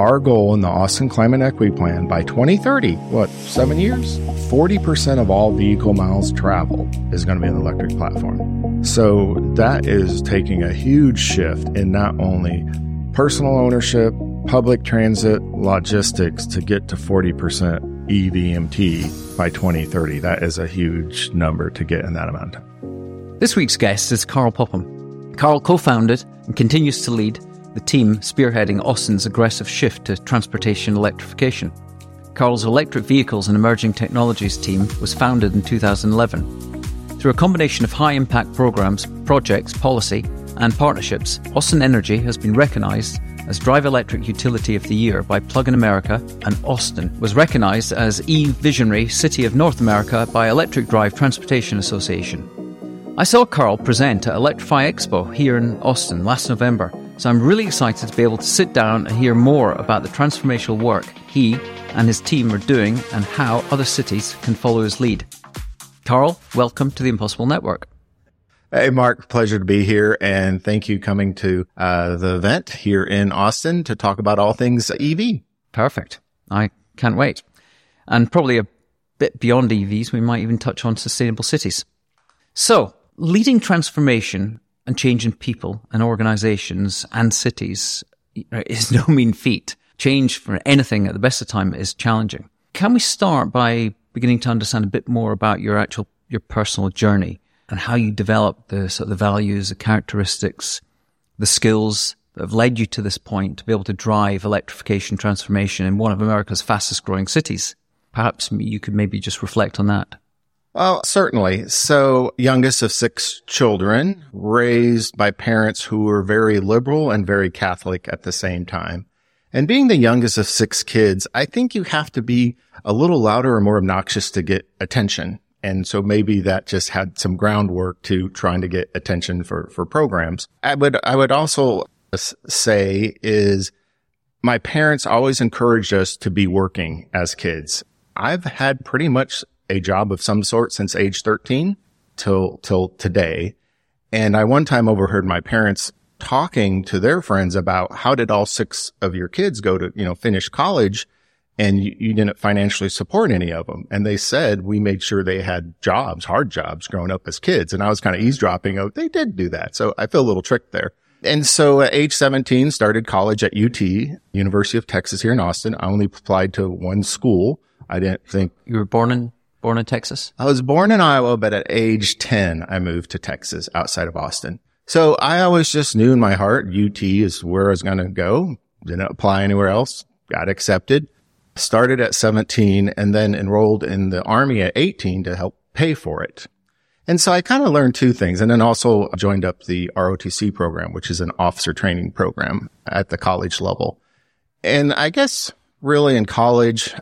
our goal in the Austin Climate Equity Plan by 2030, what, seven years? 40% of all vehicle miles traveled is going to be an electric platform. So that is taking a huge shift in not only personal ownership, public transit, logistics to get to 40% EVMT by 2030. That is a huge number to get in that amount of time. This week's guest is Karl Popham. Karl co founded and continues to lead the team spearheading Austin's aggressive shift to transportation electrification. Karl's Electric Vehicles and Emerging Technologies team was founded in 2011. Through a combination of high impact programs, projects, policy, and partnerships, Austin Energy has been recognized as Drive Electric Utility of the Year by Plug in America, and Austin was recognized as E Visionary City of North America by Electric Drive Transportation Association. I saw Karl present at Electrify Expo here in Austin last November, so I'm really excited to be able to sit down and hear more about the transformational work he and his team are doing and how other cities can follow his lead. Karl, welcome to the Impossible Network. Hey, Mark, pleasure to be here. And thank you coming to uh, the event here in Austin to talk about all things EV. Perfect. I can't wait. And probably a bit beyond EVs, we might even touch on sustainable cities. So, leading transformation and change in people and organizations and cities is no mean feat. Change for anything at the best of time is challenging. Can we start by beginning to understand a bit more about your actual, your personal journey and how you developed the sort of the values, the characteristics, the skills that have led you to this point to be able to drive electrification transformation in one of America's fastest growing cities? Perhaps you could maybe just reflect on that. Well, certainly. So youngest of six children raised by parents who were very liberal and very Catholic at the same time. And being the youngest of six kids, I think you have to be a little louder or more obnoxious to get attention. And so maybe that just had some groundwork to trying to get attention for, for programs. I would, I would also say is my parents always encouraged us to be working as kids. I've had pretty much a job of some sort since age 13 till, till today. And I one time overheard my parents talking to their friends about how did all six of your kids go to, you know, finish college and you, you, didn't financially support any of them. And they said we made sure they had jobs, hard jobs growing up as kids. And I was kind of eavesdropping. Oh, they did do that. So I feel a little tricked there. And so at age 17, started college at UT, University of Texas here in Austin. I only applied to one school. I didn't think you were born in Born in Texas? I was born in Iowa, but at age 10, I moved to Texas outside of Austin. So I always just knew in my heart UT is where I was going to go. Didn't apply anywhere else. Got accepted. Started at 17 and then enrolled in the army at 18 to help pay for it. And so I kind of learned two things and then also joined up the ROTC program, which is an officer training program at the college level. And I guess really in college,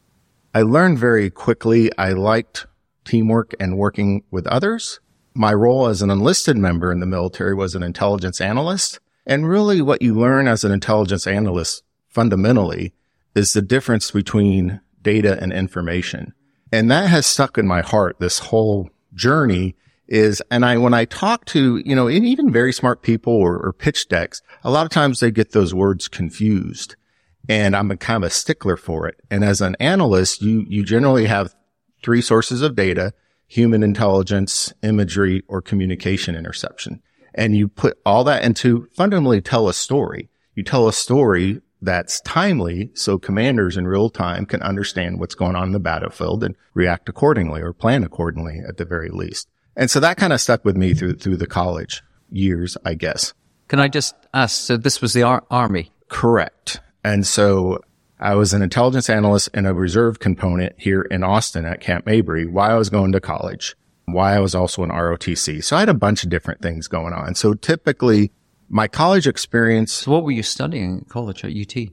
I learned very quickly I liked teamwork and working with others. My role as an enlisted member in the military was an intelligence analyst. And really what you learn as an intelligence analyst fundamentally is the difference between data and information. And that has stuck in my heart this whole journey is, and I, when I talk to, you know, even very smart people or, or pitch decks, a lot of times they get those words confused and I'm a kind of a stickler for it. And as an analyst, you, you generally have three sources of data, human intelligence, imagery, or communication interception. And you put all that into fundamentally tell a story. You tell a story that's timely so commanders in real time can understand what's going on in the battlefield and react accordingly or plan accordingly at the very least. And so that kind of stuck with me through, through the college years, I guess. Can I just ask? So this was the ar- army? Correct. And so I was an intelligence analyst in a reserve component here in Austin at Camp Mabry while I was going to college, why I was also an ROTC. So I had a bunch of different things going on. So typically my college experience. So what were you studying at college at UT?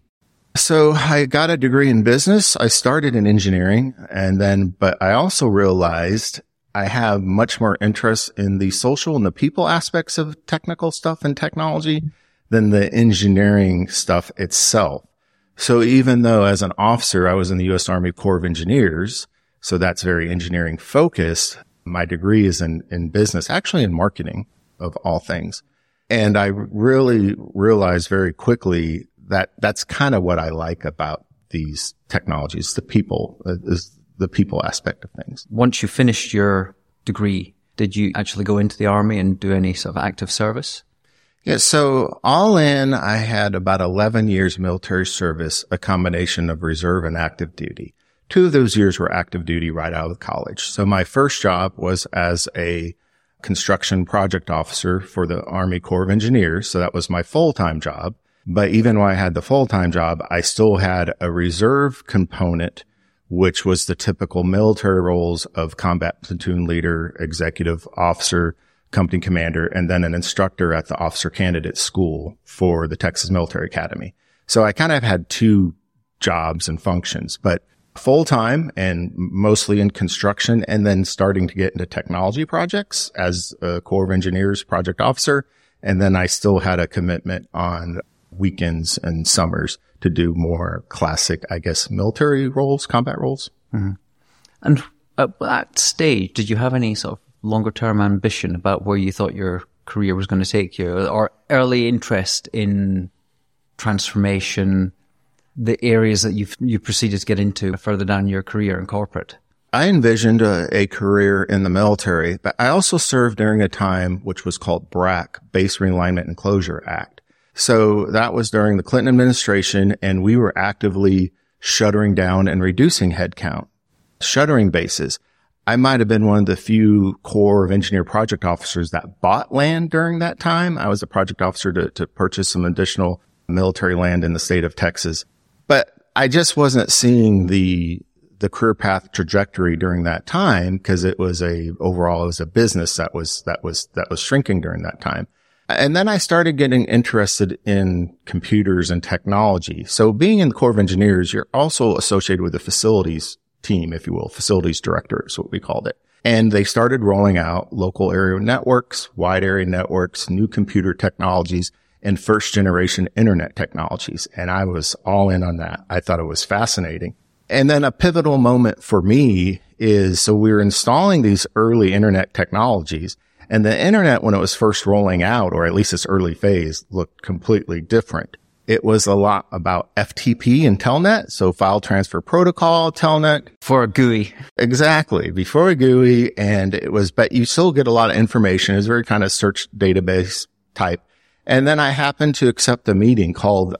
So I got a degree in business. I started in engineering and then, but I also realized I have much more interest in the social and the people aspects of technical stuff and technology than the engineering stuff itself. So even though as an officer, I was in the U.S. Army Corps of Engineers, so that's very engineering focused. My degree is in, in business, actually in marketing of all things. And I really realized very quickly that, that's kind of what I like about these technologies, the people, uh, is the people aspect of things. Once you finished your degree, did you actually go into the army and do any sort of active service? Yeah. So all in, I had about 11 years military service, a combination of reserve and active duty. Two of those years were active duty right out of college. So my first job was as a construction project officer for the Army Corps of Engineers. So that was my full-time job. But even when I had the full-time job, I still had a reserve component, which was the typical military roles of combat platoon leader, executive officer, company commander, and then an instructor at the officer candidate school for the Texas Military Academy. So I kind of had two jobs and functions, but full time and mostly in construction and then starting to get into technology projects as a Corps of Engineers project officer. And then I still had a commitment on weekends and summers to do more classic, I guess, military roles, combat roles. Mm-hmm. And at that stage, did you have any sort of longer term ambition about where you thought your career was going to take you or early interest in transformation, the areas that you've, you proceeded to get into further down your career in corporate? I envisioned a, a, career in the military, but I also served during a time which was called BRAC, Base Realignment and Closure Act. So that was during the Clinton administration and we were actively shuttering down and reducing headcount, shuttering bases. I might have been one of the few Corps of Engineer project officers that bought land during that time. I was a project officer to, to purchase some additional military land in the state of Texas. But I just wasn't seeing the the career path trajectory during that time because it was a overall it was a business that was that was that was shrinking during that time. And then I started getting interested in computers and technology. So being in the Corps of Engineers, you're also associated with the facilities team, if you will, facilities director is what we called it. And they started rolling out local area networks, wide area networks, new computer technologies and first generation internet technologies. And I was all in on that. I thought it was fascinating. And then a pivotal moment for me is so we were installing these early internet technologies and the internet when it was first rolling out, or at least its early phase looked completely different. It was a lot about FTP and Telnet. So file transfer protocol, Telnet. For a GUI. Exactly. Before a GUI. And it was, but you still get a lot of information. It's very kind of search database type. And then I happened to accept a meeting called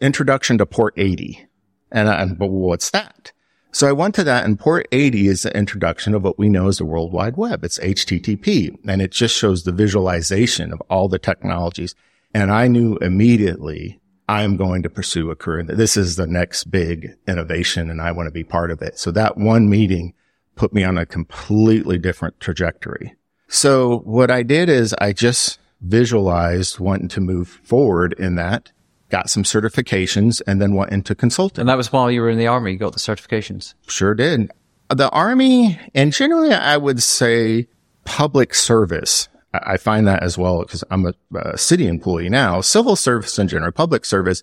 Introduction to Port 80. And, I, but what's that? So I went to that and port 80 is the introduction of what we know as the World Wide Web. It's HTTP and it just shows the visualization of all the technologies. And I knew immediately I'm going to pursue a career. This is the next big innovation and I want to be part of it. So that one meeting put me on a completely different trajectory. So what I did is I just visualized wanting to move forward in that, got some certifications, and then went into consulting. And that was while you were in the army, you got the certifications. Sure did. The army, and generally I would say public service. I find that as well because I'm a, a city employee now. Civil service in general, public service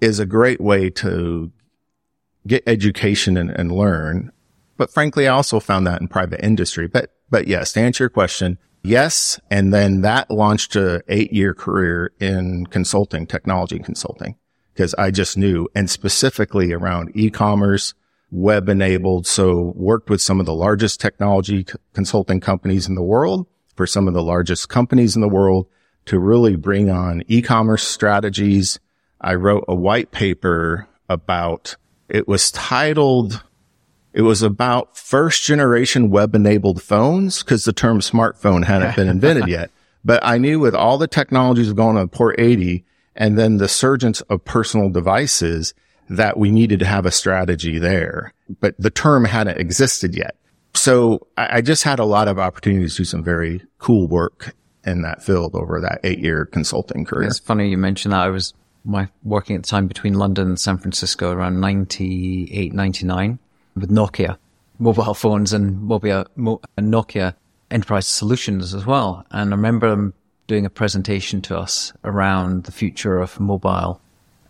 is a great way to get education and, and learn. But frankly, I also found that in private industry. But, but yes, to answer your question, Yes. And then that launched a eight year career in consulting, technology consulting, because I just knew and specifically around e-commerce, web enabled. So worked with some of the largest technology c- consulting companies in the world for some of the largest companies in the world to really bring on e-commerce strategies. I wrote a white paper about it was titled it was about first generation web enabled phones because the term smartphone hadn't been invented yet. But I knew with all the technologies going on port 80 and then the surgence of personal devices that we needed to have a strategy there, but the term hadn't existed yet. So I, I just had a lot of opportunities to do some very cool work in that field over that eight year consulting career. It's funny you mentioned that. I was my working at the time between London and San Francisco around 98, 99 with Nokia mobile phones and Mobia, Nokia enterprise solutions as well. And I remember them doing a presentation to us around the future of mobile,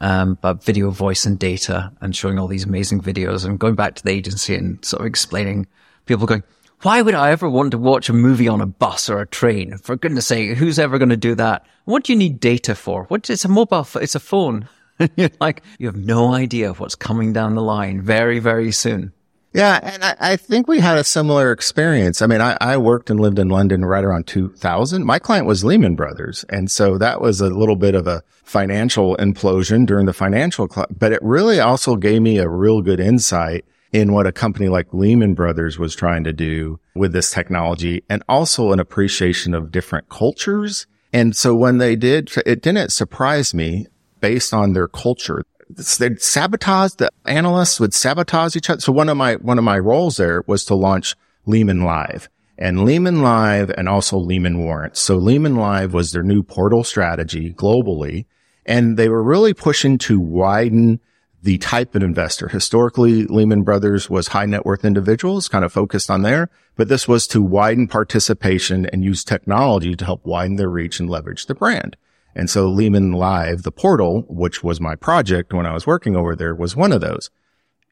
um, about video, voice and data and showing all these amazing videos and going back to the agency and sort of explaining people going, why would I ever want to watch a movie on a bus or a train? For goodness sake, who's ever going to do that? What do you need data for? What, it's a mobile, it's a phone. You're like, you have no idea what's coming down the line very, very soon. Yeah. And I, I, think we had a similar experience. I mean, I, I, worked and lived in London right around 2000. My client was Lehman Brothers. And so that was a little bit of a financial implosion during the financial, but it really also gave me a real good insight in what a company like Lehman Brothers was trying to do with this technology and also an appreciation of different cultures. And so when they did, it didn't surprise me based on their culture they'd sabotage the analysts would sabotage each other. So one of my, one of my roles there was to launch Lehman Live and Lehman Live and also Lehman Warrants. So Lehman Live was their new portal strategy globally. And they were really pushing to widen the type of investor. Historically, Lehman Brothers was high net worth individuals, kind of focused on there, but this was to widen participation and use technology to help widen their reach and leverage the brand. And so Lehman Live, the portal, which was my project when I was working over there was one of those.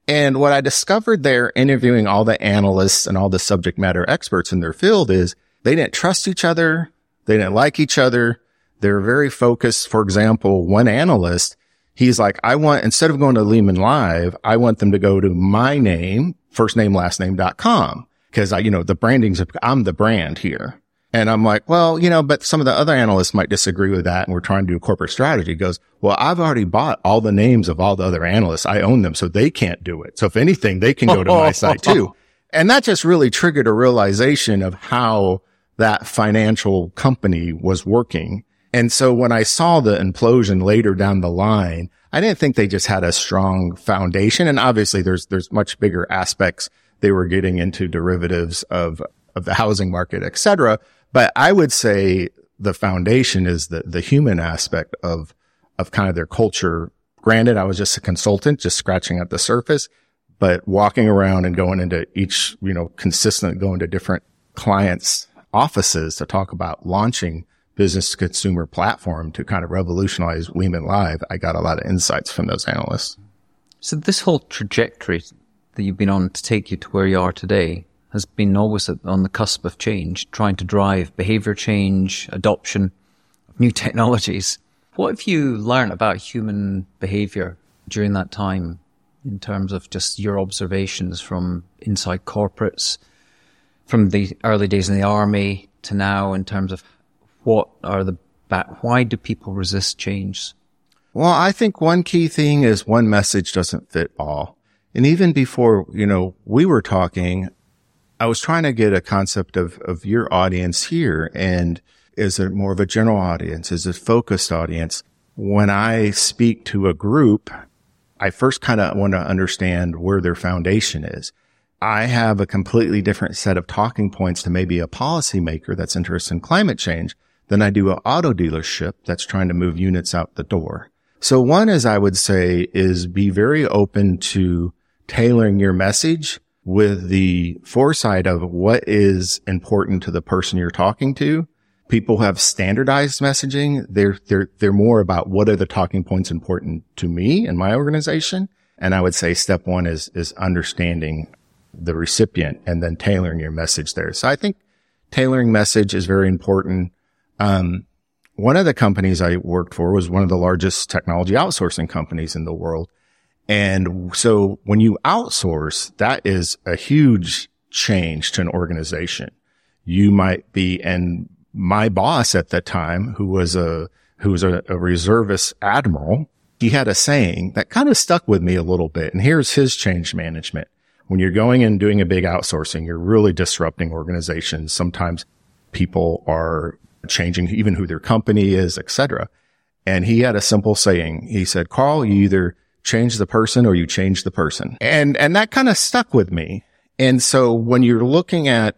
And what I discovered there interviewing all the analysts and all the subject matter experts in their field is they didn't trust each other. They didn't like each other. They're very focused. For example, one analyst, he's like, I want, instead of going to Lehman Live, I want them to go to my name, first name, last name.com. Cause I, you know, the branding's, I'm the brand here. And I'm like, well, you know, but some of the other analysts might disagree with that. And we're trying to do a corporate strategy. He goes, well, I've already bought all the names of all the other analysts. I own them. So they can't do it. So if anything, they can go to my site too. And that just really triggered a realization of how that financial company was working. And so when I saw the implosion later down the line, I didn't think they just had a strong foundation. And obviously there's, there's much bigger aspects. They were getting into derivatives of, of the housing market, et cetera. But I would say the foundation is the, the human aspect of, of kind of their culture. Granted, I was just a consultant, just scratching at the surface, but walking around and going into each, you know, consistent, going to different clients' offices to talk about launching business consumer platform to kind of revolutionize Lehman Live, I got a lot of insights from those analysts. So this whole trajectory that you've been on to take you to where you are today, has been always on the cusp of change, trying to drive behavior change, adoption of new technologies. What have you learned about human behavior during that time in terms of just your observations from inside corporates, from the early days in the army to now in terms of what are the why do people resist change? Well, I think one key thing is one message doesn't fit all. And even before, you know, we were talking, I was trying to get a concept of, of your audience here. And is it more of a general audience? Is it focused audience? When I speak to a group, I first kind of want to understand where their foundation is. I have a completely different set of talking points to maybe a policymaker that's interested in climate change than I do an auto dealership that's trying to move units out the door. So one is I would say is be very open to tailoring your message with the foresight of what is important to the person you're talking to. People have standardized messaging. They're, they're, they're more about what are the talking points important to me and my organization. And I would say step one is, is understanding the recipient and then tailoring your message there. So I think tailoring message is very important. Um, one of the companies I worked for was one of the largest technology outsourcing companies in the world. And so when you outsource, that is a huge change to an organization. You might be, and my boss at that time, who was a, who was a, a reservist admiral, he had a saying that kind of stuck with me a little bit. And here's his change management. When you're going and doing a big outsourcing, you're really disrupting organizations. Sometimes people are changing even who their company is, etc. And he had a simple saying. He said, Karl, you either change the person or you change the person. And, and that kind of stuck with me. And so when you're looking at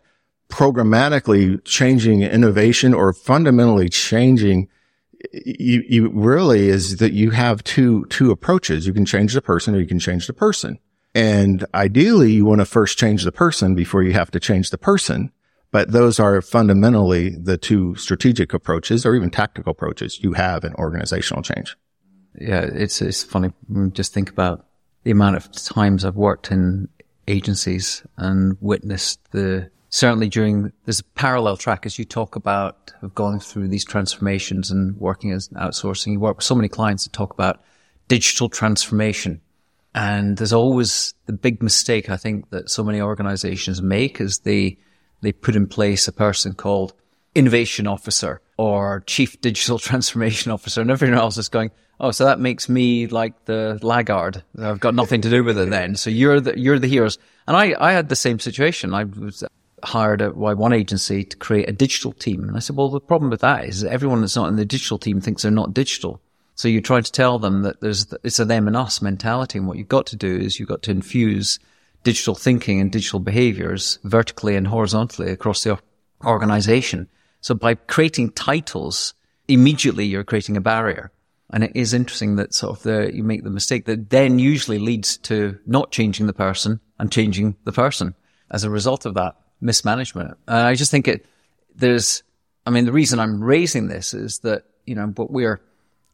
programmatically changing innovation or fundamentally changing, you, you really is that you have two, two approaches. You can change the person or you can change the person. And ideally you want to first change the person before you have to change the person. But those are fundamentally the two strategic approaches or even tactical approaches you have in organizational change yeah, it's it's funny. Just think about the amount of times I've worked in agencies and witnessed the certainly during there's a parallel track as you talk about of going through these transformations and working as outsourcing. You work with so many clients that talk about digital transformation. And there's always the big mistake I think that so many organizations make is they, they put in place a person called innovation officer or chief digital transformation officer and everyone else is going, Oh, so that makes me like the laggard. I've got nothing to do with it then. So you're the, you're the heroes. And I, I had the same situation. I was hired by one agency to create a digital team. And I said, well, the problem with that is that everyone that's not in the digital team thinks they're not digital. So you try to tell them that there's, it's a them and us mentality. And what you've got to do is you've got to infuse digital thinking and digital behaviors vertically and horizontally across the organization. So by creating titles, immediately you're creating a barrier. And it is interesting that sort of the, you make the mistake that then usually leads to not changing the person and changing the person as a result of that mismanagement. And I just think it, there's, I mean, the reason I'm raising this is that, you know, what we're,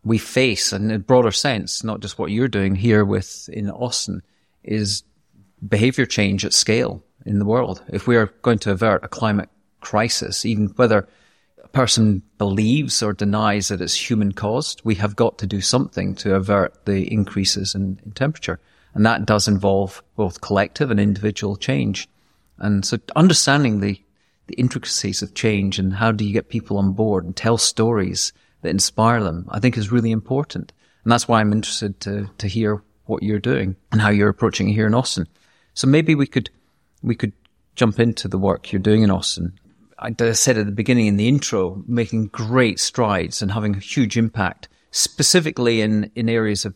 we face and in a broader sense, not just what you're doing here with in Austin is behavior change at scale in the world. If we are going to avert a climate crisis, even whether a person believes or denies that it's human caused, we have got to do something to avert the increases in, in, temperature. And that does involve both collective and individual change. And so understanding the, the intricacies of change and how do you get people on board and tell stories that inspire them, I think is really important. And that's why I'm interested to, to hear what you're doing and how you're approaching it here in Austin. So maybe we could, we could jump into the work you're doing in Austin I said at the beginning in the intro, making great strides and having a huge impact, specifically in, in areas of.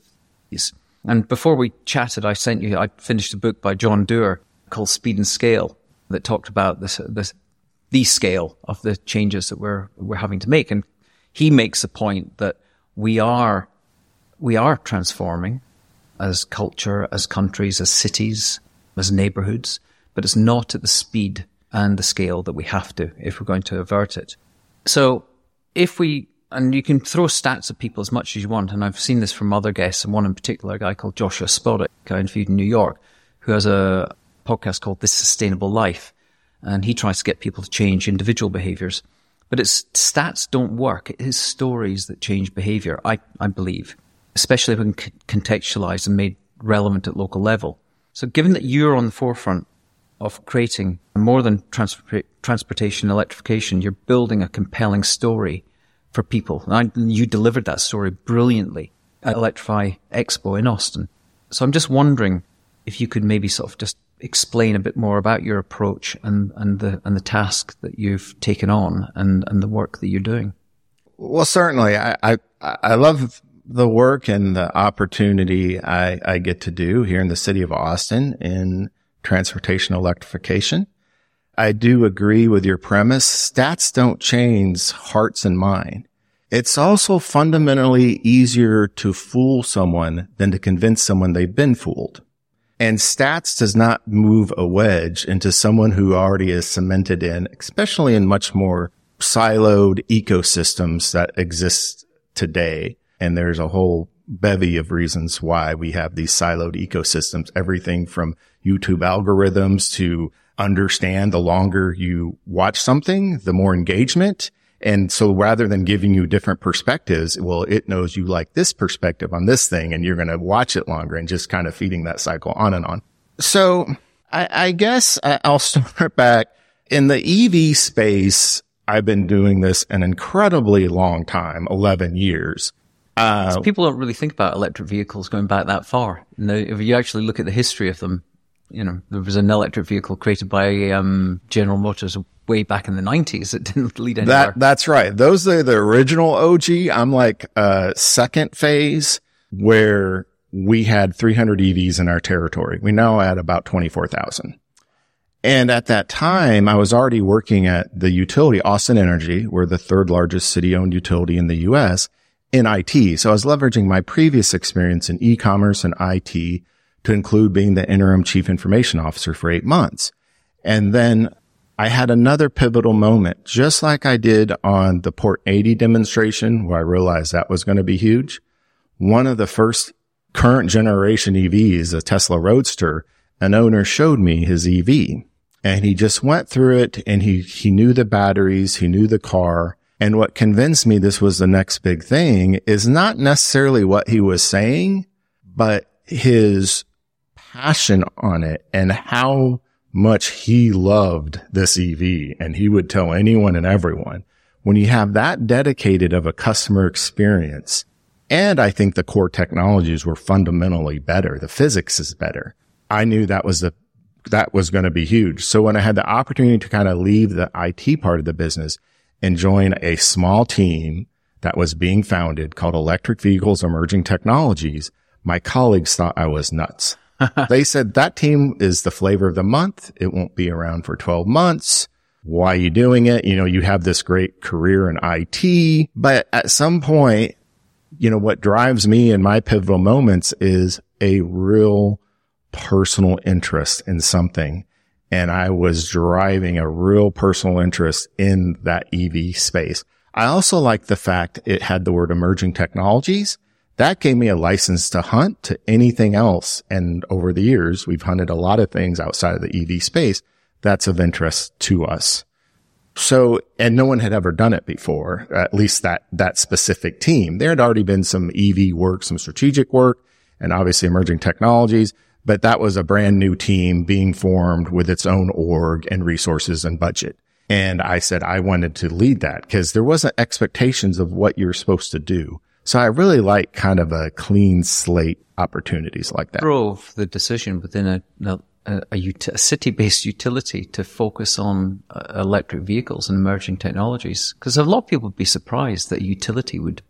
And before we chatted, I sent you, I finished a book by John Doerr called Speed and Scale that talked about this, this, the scale of the changes that we're, we're having to make. And he makes a point that we are, we are transforming as culture, as countries, as cities, as neighborhoods, but it's not at the speed and the scale that we have to if we're going to avert it. So if we, and you can throw stats at people as much as you want, and I've seen this from other guests, and one in particular, a guy called Joshua Spodek, I interviewed in New York, who has a podcast called This Sustainable Life, and he tries to get people to change individual behaviors. But it's stats don't work. It is stories that change behavior, I, I believe, especially when contextualized and made relevant at local level. So given that you're on the forefront of creating more than transportation electrification. You're building a compelling story for people. And you delivered that story brilliantly at Electrify Expo in Austin. So I'm just wondering if you could maybe sort of just explain a bit more about your approach and, and the and the task that you've taken on and, and the work that you're doing. Well, certainly, I I, I love the work and the opportunity I, I get to do here in the city of Austin in transportation electrification. I do agree with your premise. Stats don't change hearts and mind. It's also fundamentally easier to fool someone than to convince someone they've been fooled. And stats does not move a wedge into someone who already is cemented in, especially in much more siloed ecosystems that exist today. And there's a whole bevy of reasons why we have these siloed ecosystems, everything from YouTube algorithms to understand the longer you watch something, the more engagement. And so rather than giving you different perspectives, well, it knows you like this perspective on this thing and you're going to watch it longer and just kind of feeding that cycle on and on. So I, I guess I'll start back in the EV space. I've been doing this an incredibly long time, 11 years. Uh, so people don't really think about electric vehicles going back that far. You if you actually look at the history of them, you know, there was an electric vehicle created by um, General Motors way back in the 90s that didn't lead anywhere. That, that's right. Those are the original OG. I'm like uh, second phase where we had 300 EVs in our territory. We now at about 24,000. And at that time, I was already working at the utility, Austin Energy. We're the third largest city owned utility in the U.S in IT. So I was leveraging my previous experience in e-commerce and IT to include being the interim chief information officer for eight months. And then I had another pivotal moment, just like I did on the Port 80 demonstration where I realized that was going to be huge. One of the first current generation EVs, a Tesla Roadster, an owner showed me his EV and he just went through it and he, he knew the batteries. He knew the car And what convinced me this was the next big thing is not necessarily what he was saying, but his passion on it and how much he loved this EV. And he would tell anyone and everyone when you have that dedicated of a customer experience. And I think the core technologies were fundamentally better. The physics is better. I knew that was the, that was going to be huge. So when I had the opportunity to kind of leave the IT part of the business and join a small team that was being founded called Electric Vehicles Emerging Technologies, my colleagues thought I was nuts. they said that team is the flavor of the month. It won't be around for 12 months. Why are you doing it? You know, you have this great career in IT, but at some point, you know, what drives me in my pivotal moments is a real personal interest in something and I was driving a real personal interest in that EV space. I also like the fact it had the word emerging technologies. That gave me a license to hunt to anything else. And over the years, we've hunted a lot of things outside of the EV space that's of interest to us. So, and no one had ever done it before, at least that, that specific team. There had already been some EV work, some strategic work, and obviously emerging technologies but that was a brand new team being formed with its own org and resources and budget. And I said I wanted to lead that because there wasn't expectations of what you're supposed to do. So I really like kind of a clean slate opportunities like that. Drove the decision within a, a, a, a city-based utility to focus on uh, electric vehicles and emerging technologies. Because a lot of people would be surprised that a utility would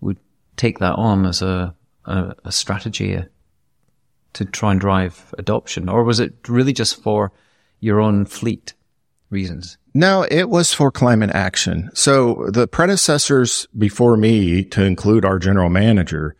would take that on as a, a, a strategy, to try and drive adoption, or was it really just for your own fleet reasons? No, it was for climate action. So the predecessors before me, to include our general manager,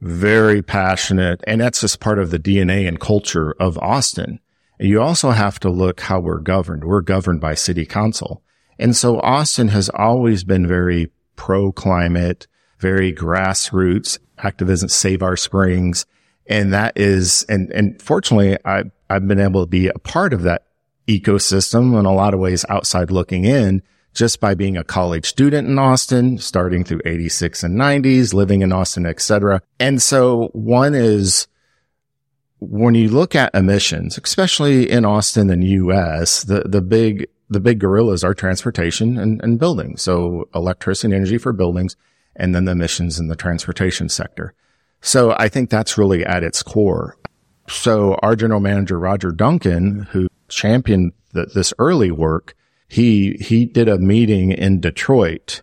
very passionate, and that's just part of the DNA and culture of Austin. You also have to look how we're governed. We're governed by city council. And so Austin has always been very pro climate, very grassroots activism, save our springs. And that is, and, and fortunately, I, I've been able to be a part of that ecosystem in a lot of ways outside looking in just by being a college student in Austin, starting through 86 and 90s, living in Austin, etc. And so one is when you look at emissions, especially in Austin and US, the, the big, the big gorillas are transportation and, and buildings. So electricity and energy for buildings and then the emissions in the transportation sector. So I think that's really at its core. So our general manager, Roger Duncan, who championed the, this early work, he, he did a meeting in Detroit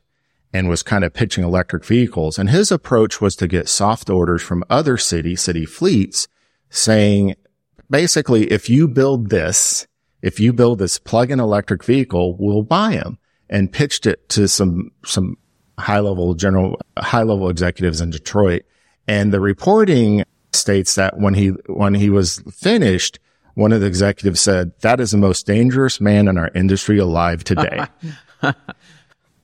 and was kind of pitching electric vehicles. And his approach was to get soft orders from other city, city fleets saying, basically, if you build this, if you build this plug-in electric vehicle, we'll buy them and pitched it to some, some high level general, high level executives in Detroit. And the reporting states that when he, when he was finished, one of the executives said, that is the most dangerous man in our industry alive today.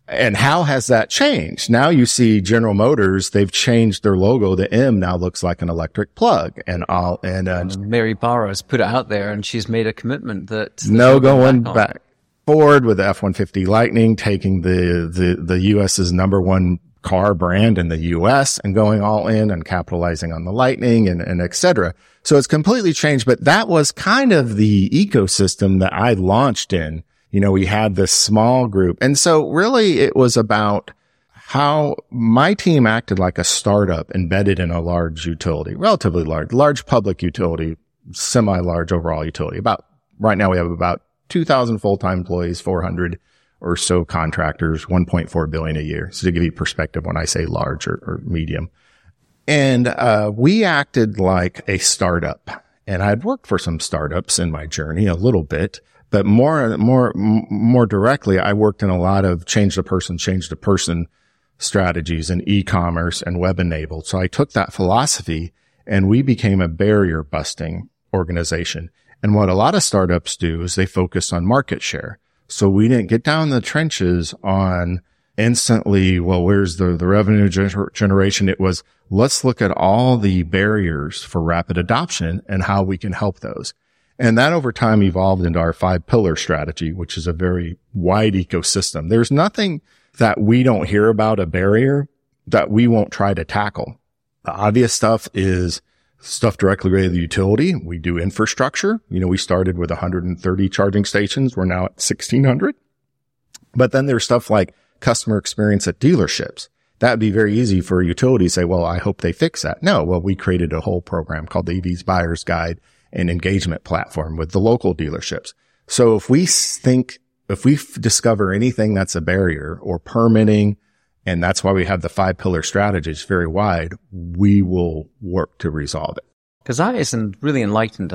and how has that changed? Now you see General Motors, they've changed their logo. The M now looks like an electric plug and all, and, uh, Mary Barra put it out there and she's made a commitment that no going back, back forward with the F-150 Lightning taking the, the, the US's number one car brand in the US and going all in and capitalizing on the lightning and, and et cetera. So it's completely changed, but that was kind of the ecosystem that I launched in. You know, we had this small group. And so really it was about how my team acted like a startup embedded in a large utility, relatively large, large public utility, semi large overall utility. About right now we have about 2000 full-time employees, 400 or so contractors, 1.4 billion a year. So to give you perspective when I say large or, or medium. And, uh, we acted like a startup and I'd worked for some startups in my journey a little bit, but more, more, more directly, I worked in a lot of change the person, change the person strategies in e-commerce and web enabled. So I took that philosophy and we became a barrier busting organization. And what a lot of startups do is they focus on market share. So we didn't get down the trenches on instantly, well, where's the, the revenue gener- generation? It was, let's look at all the barriers for rapid adoption and how we can help those. And that over time evolved into our five pillar strategy, which is a very wide ecosystem. There's nothing that we don't hear about a barrier that we won't try to tackle. The obvious stuff is stuff directly related to the utility. We do infrastructure. You know, we started with 130 charging stations. We're now at 1600. But then there's stuff like customer experience at dealerships. That'd be very easy for a utility to say, well, I hope they fix that. No, well, we created a whole program called the EV's Buyer's Guide and engagement platform with the local dealerships. So if we think, if we discover anything that's a barrier or permitting, and that's why we have the five pillar strategies very wide, we will work to resolve it. Because that isn't really enlightened.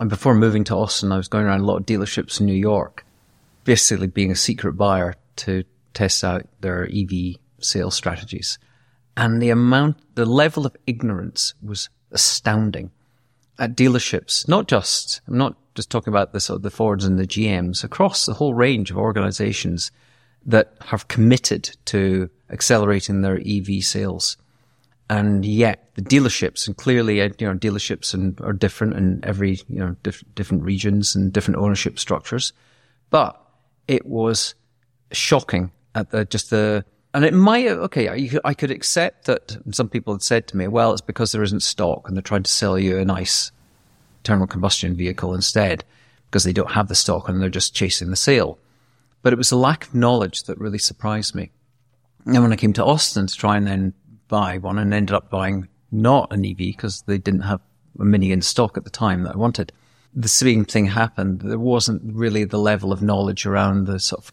And before moving to Austin, I was going around a lot of dealerships in New York, basically being a secret buyer to test out their EV sales strategies. And the amount, the level of ignorance was astounding at dealerships, not just, I'm not just talking about the sort of the Fords and the GMs, across the whole range of organizations that have committed to accelerating their EV sales. And yet the dealerships, and clearly, uh, you know, dealerships and, are different in every, you know, diff- different regions and different ownership structures. But it was shocking at the, just the, and it might, okay, I, I could accept that some people had said to me, well, it's because there isn't stock and they're trying to sell you a nice internal combustion vehicle instead because they don't have the stock and they're just chasing the sale. But it was the lack of knowledge that really surprised me. And when I came to Austin to try and then buy one and ended up buying not an EV because they didn't have a Mini in stock at the time that I wanted. The same thing happened. There wasn't really the level of knowledge around the sort of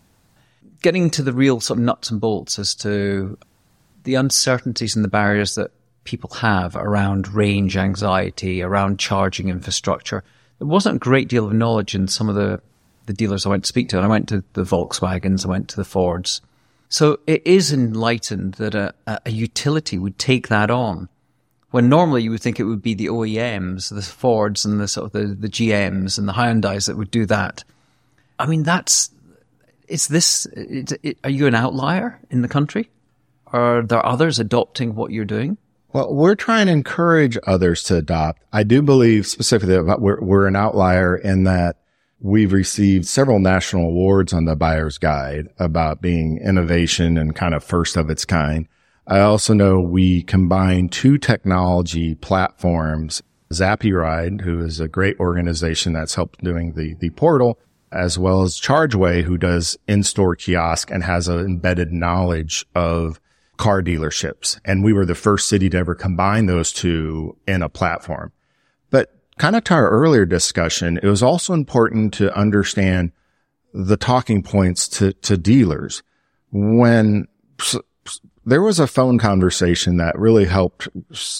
getting to the real sort of nuts and bolts as to the uncertainties and the barriers that people have around range anxiety, around charging infrastructure. There wasn't a great deal of knowledge in some of the, the dealers I went to speak to. And I went to the Volkswagens, I went to the Fords. So it is enlightened that a, a utility would take that on when normally you would think it would be the OEMs, the Fords and the sort of the, the GMs and the Hyundais that would do that. I mean, that's, is this, it, it, are you an outlier in the country? Are there others adopting what you're doing? Well, we're trying to encourage others to adopt. I do believe specifically that we're, we're an outlier in that we've received several national awards on the buyer's guide about being innovation and kind of first of its kind. I also know we combine two technology platforms, ZappyRide, who is a great organization that's helped doing the, the portal as well as ChargeWay, who does in-store kiosk and has an embedded knowledge of car dealerships. And we were the first city to ever combine those two in a platform. Kind of to our earlier discussion, it was also important to understand the talking points to, to dealers. When there was a phone conversation that really helped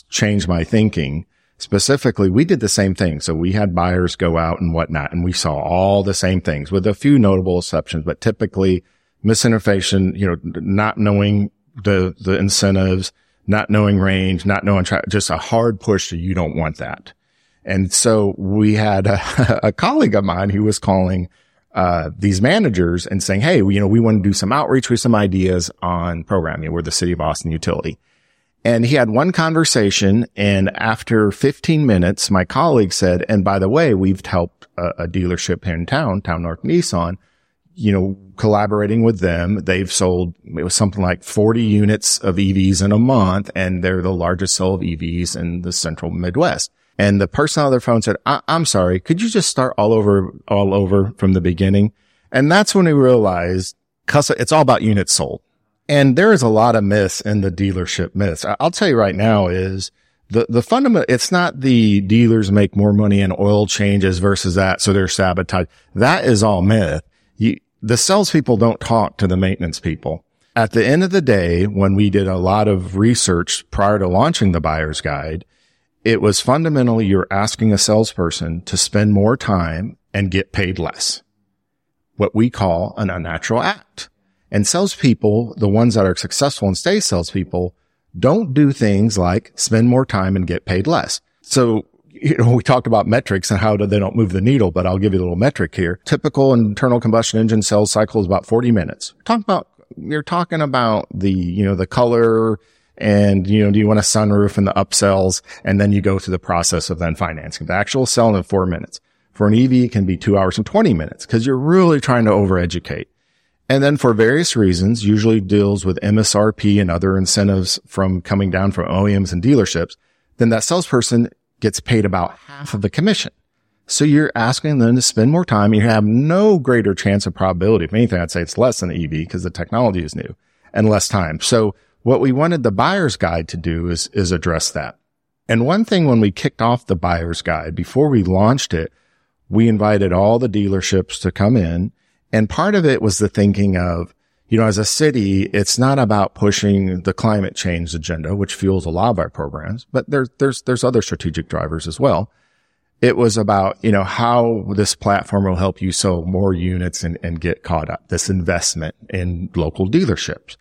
change my thinking specifically, we did the same thing. So we had buyers go out and whatnot, and we saw all the same things with a few notable exceptions, but typically misinformation, you know, not knowing the, the incentives, not knowing range, not knowing tra- just a hard push to you don't want that. And so we had a, a colleague of mine who was calling, uh, these managers and saying, Hey, you know, we want to do some outreach with some ideas on programming. We're the city of Austin utility. And he had one conversation. And after 15 minutes, my colleague said, and by the way, we've helped a, a dealership here in town, Town North Nissan, you know, collaborating with them. They've sold, it was something like 40 units of EVs in a month, and they're the largest sale of EVs in the central Midwest. And the person on their phone said, I- am sorry, could you just start all over, all over from the beginning? And that's when we realized it's all about units sold. And there is a lot of myths in the dealership myths. I'll tell you right now is the, the fundamental, it's not the dealers make more money in oil changes versus that. So they're sabotaged. That is all myth. You, the salespeople don't talk to the maintenance people. At the end of the day, when we did a lot of research prior to launching the buyer's guide, it was fundamentally you're asking a salesperson to spend more time and get paid less. What we call an unnatural act. And salespeople, the ones that are successful and stay salespeople, don't do things like spend more time and get paid less. So, you know, we talked about metrics and how they don't move the needle, but I'll give you a little metric here. Typical internal combustion engine sales cycle is about 40 minutes. Talk about, you're talking about the, you know, the color and, you know, do you want a sunroof and the upsells? And then you go through the process of then financing. The actual selling in four minutes. For an EV, it can be two hours and 20 minutes because you're really trying to overeducate. And then for various reasons, usually deals with MSRP and other incentives from coming down from OEMs and dealerships, then that salesperson gets paid about half of the commission. So you're asking them to spend more time. You have no greater chance of probability. If anything, I'd say it's less than EV because the technology is new and less time. So what we wanted the buyer's guide to do is, is address that. And one thing when we kicked off the buyer's guide, before we launched it, we invited all the dealerships to come in and part of it was the thinking of, you know, as a city, it's not about pushing the climate change agenda, which fuels a lot of our programs, but there's, there's, there's other strategic drivers as well. It was about, you know, how this platform will help you sell more units and, and get caught up, this investment in local dealerships.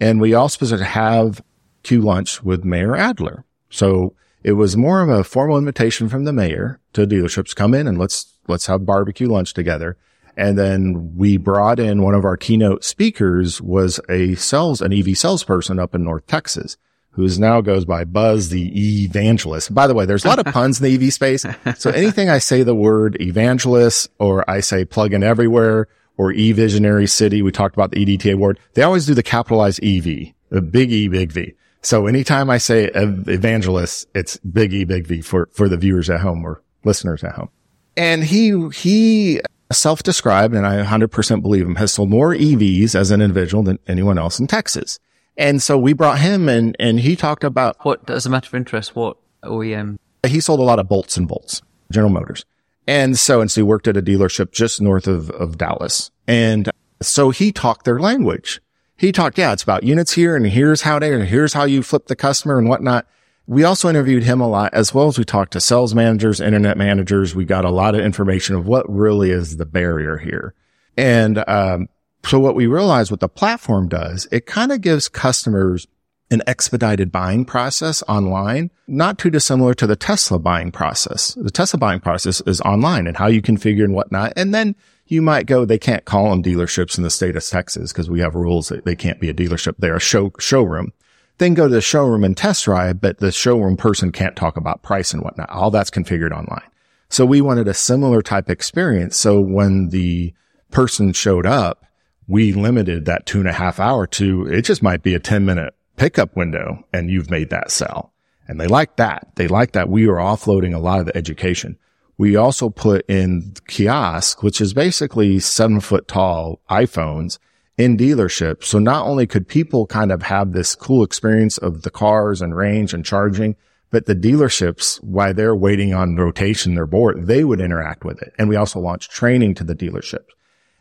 And we also supposed to have Q lunch with Mayor Adler. So it was more of a formal invitation from the mayor to dealerships come in and let's, let's have barbecue lunch together. And then we brought in one of our keynote speakers was a sales, an EV salesperson up in North Texas who's now goes by Buzz the evangelist. By the way, there's a lot of puns in the EV space. So anything I say the word evangelist or I say plug in everywhere or e-visionary city, we talked about the EDTA award. They always do the capitalized EV, the big E, big V. So anytime I say evangelist, it's big E, big V for, for the viewers at home or listeners at home. And he, he self-described, and I 100% believe him, has sold more EVs as an individual than anyone else in Texas. And so we brought him and, and he talked about what, as a matter of interest, what OEM? He sold a lot of Volts and bolts, General Motors. And so, and so he worked at a dealership just north of, of Dallas. And so he talked their language. He talked, yeah, it's about units here and here's how they, and here's how you flip the customer and whatnot. We also interviewed him a lot as well as we talked to sales managers, internet managers. We got a lot of information of what really is the barrier here. And, um, so what we realized what the platform does, it kind of gives customers an expedited buying process online, not too dissimilar to the Tesla buying process. The Tesla buying process is online and how you configure and whatnot. And then you might go, they can't call them dealerships in the state of Texas because we have rules that they can't be a dealership. They're a show, showroom then go to the showroom and test drive, but the showroom person can't talk about price and whatnot. All that's configured online. So we wanted a similar type experience. So when the person showed up, we limited that two and a half hour to it just might be a 10 minute pickup window and you've made that sell. And they like that. They like that we are offloading a lot of the education. We also put in kiosk, which is basically seven foot tall iPhones in dealerships. So not only could people kind of have this cool experience of the cars and range and charging, but the dealerships, while they're waiting on rotation, their board, they would interact with it. And we also launched training to the dealerships.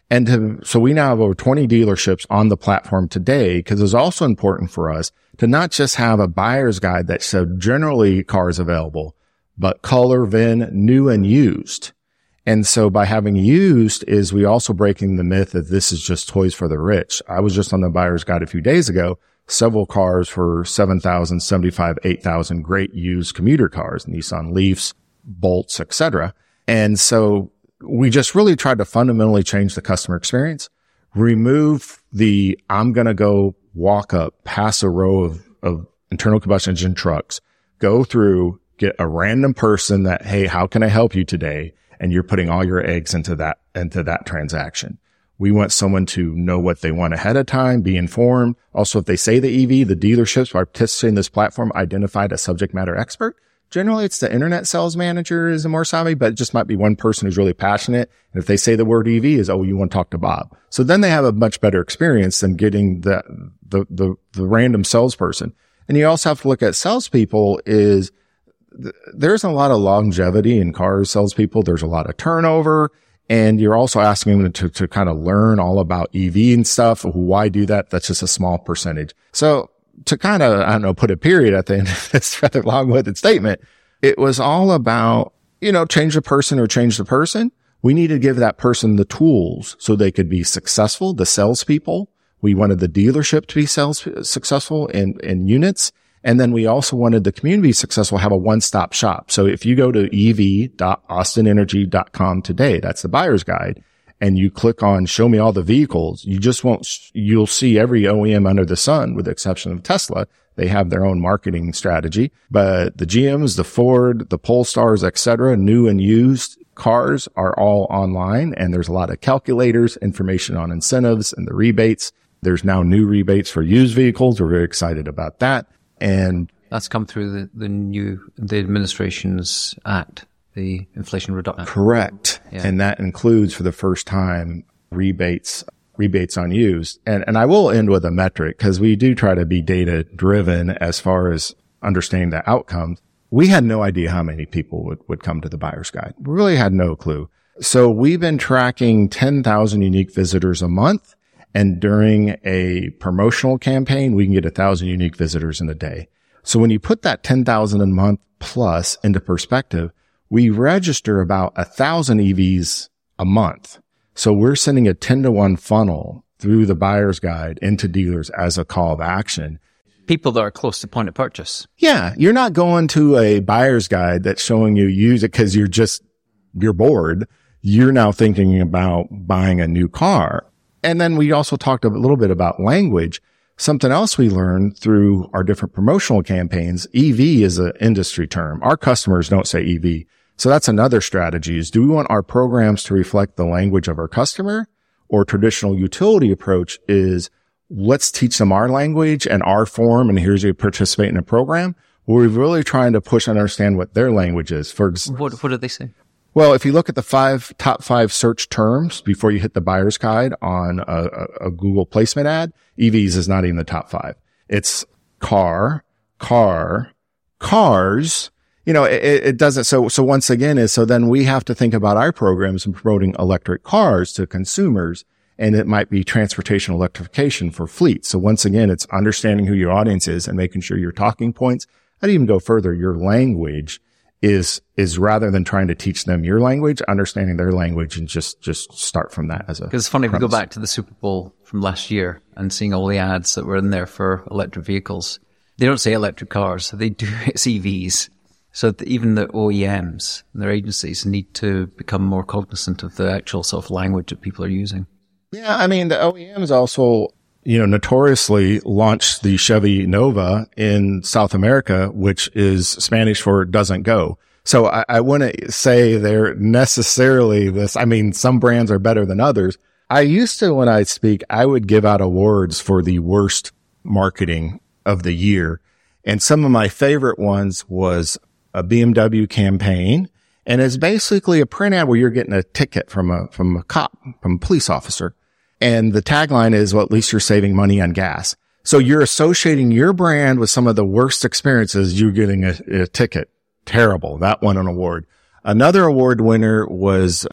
And to, so we now have over 20 dealerships on the platform today because it's also important for us to not just have a buyer's guide that said generally cars available, but color, VIN, new and used. And so by having used is we also breaking the myth that this is just toys for the rich. I was just on the buyer's guide a few days ago, several cars for 7,000, 75, 8,000 great used commuter cars, Nissan Leafs, Bolts, etc. And so we just really tried to fundamentally change the customer experience, remove the I'm going to go walk up past a row of, of internal combustion engine trucks, go through, get a random person that, Hey, how can I help you today? and you're putting all your eggs into that, into that transaction. We want someone to know what they want ahead of time, be informed. Also, if they say the EV, the dealerships by participating in this platform identified a subject matter expert. Generally, it's the internet sales manager is a more savvy, but it just might be one person who's really passionate. And if they say the word EV is, oh, you want to talk to Bob. So then they have a much better experience than getting the, the, the, the random salesperson. And you also have to look at salespeople is there's a lot of longevity in car salespeople. There's a lot of turnover. And you're also asking them to, to kind of learn all about EV and stuff. Why do that? That's just a small percentage. So to kind of, I don't know, put a period at the end of this rather long-winded statement, it was all about, you know, change the person or change the person. We need to give that person the tools so they could be successful, the salespeople. We wanted the dealership to be sales successful in, in units. And then we also wanted the community successful have a one-stop shop. So if you go to ev.austinenergy.com today, that's the buyer's guide, and you click on show me all the vehicles, you just won't, you'll see every OEM under the sun with the exception of Tesla. They have their own marketing strategy, but the GMs, the Ford, the Polestars, etc., new and used, cars are all online and there's a lot of calculators, information on incentives and the rebates. There's now new rebates for used vehicles. We're very excited about that. And that's come through the, the new, the administration's act, the Inflation Reduction uh, Correct. Yeah. And that includes for the first time rebates rebates on used. And, and I will end with a metric because we do try to be data driven as far as understanding the outcomes. We had no idea how many people would, would come to the buyer's guide. We really had no clue. So we've been tracking 10,000 unique visitors a month. And during a promotional campaign, we can get a thousand unique visitors in a day. So when you put that 10,000 a month plus into perspective, we register about a thousand EVs a month. So we're sending a 10 to 1 funnel through the buyer's guide into dealers as a call of action. People that are close to point of purchase. Yeah. You're not going to a buyer's guide that's showing you use it because you're just, you're bored. You're now thinking about buying a new car. And then we also talked a little bit about language. Something else we learned through our different promotional campaigns, EV is an industry term. Our customers don't say EV. So that's another strategy is do we want our programs to reflect the language of our customer or traditional utility approach is let's teach them our language and our form. And here's you participate in a program. We're really trying to push and understand what their language is. For what, what did they say? Well, if you look at the five top five search terms before you hit the buyer's guide on a, a Google placement ad, EVs is not even the top five. It's car, car, cars, you know, it, it, doesn't. So, so once again is, so then we have to think about our programs and promoting electric cars to consumers. And it might be transportation electrification for fleets. So once again, it's understanding who your audience is and making sure your talking points. I'd even go further. Your language is, is rather than trying to teach them your language, understanding their language and just, just start from that as a. Because it's funny, premise. if we go back to the Super Bowl from last year and seeing all the ads that were in there for electric vehicles. They don't say electric cars. They do, it's EVs. So even the OEMs and their agencies need to become more cognizant of the actual sort of language that people are using. Yeah, I mean the OEMs also, you know, notoriously launched the Chevy Nova in South America, which is Spanish for doesn't go. So I, I wouldn't say they're necessarily this. I mean, some brands are better than others. I used to, when I speak, I would give out awards for the worst marketing of the year. And some of my favorite ones was a BMW campaign. And it's basically a print ad where you're getting a ticket from a, from a cop, from a police officer. And the tagline is, well, at least you're saving money on gas. So you're associating your brand with some of the worst experiences. You're getting a, a ticket. Terrible. That won an award. Another award winner was,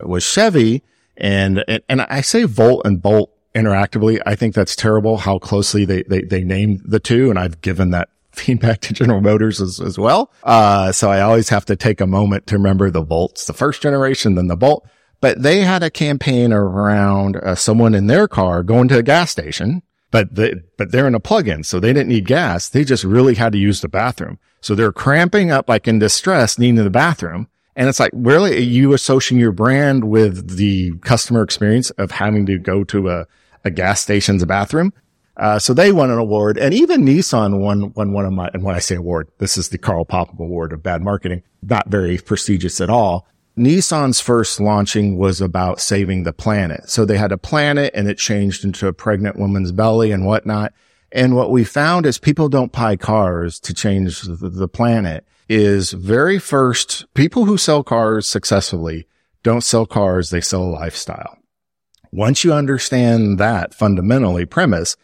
was Chevy. And, and, and I say Volt and Bolt interactively. I think that's terrible how closely they, they, they named the two. And I've given that feedback to General Motors as, as well. Uh, so I always have to take a moment to remember the Volts, the first generation, then the Bolt. But they had a campaign around uh, someone in their car going to a gas station, but they, but they're in a plug-in, so they didn't need gas. They just really had to use the bathroom. So they're cramping up like in distress, needing the bathroom. And it's like, really, are you associating your brand with the customer experience of having to go to a, a gas station's bathroom? Uh, so they won an award and even Nissan won, won one of my, and when I say award, this is the Karl Popham Award of bad marketing, not very prestigious at all. Nissan's first launching was about saving the planet. So they had a planet and it changed into a pregnant woman's belly and whatnot. And what we found is people don't buy cars to change the, planet is very first people who sell cars successfully don't sell cars. They sell a lifestyle. Once you understand that fundamentally premise,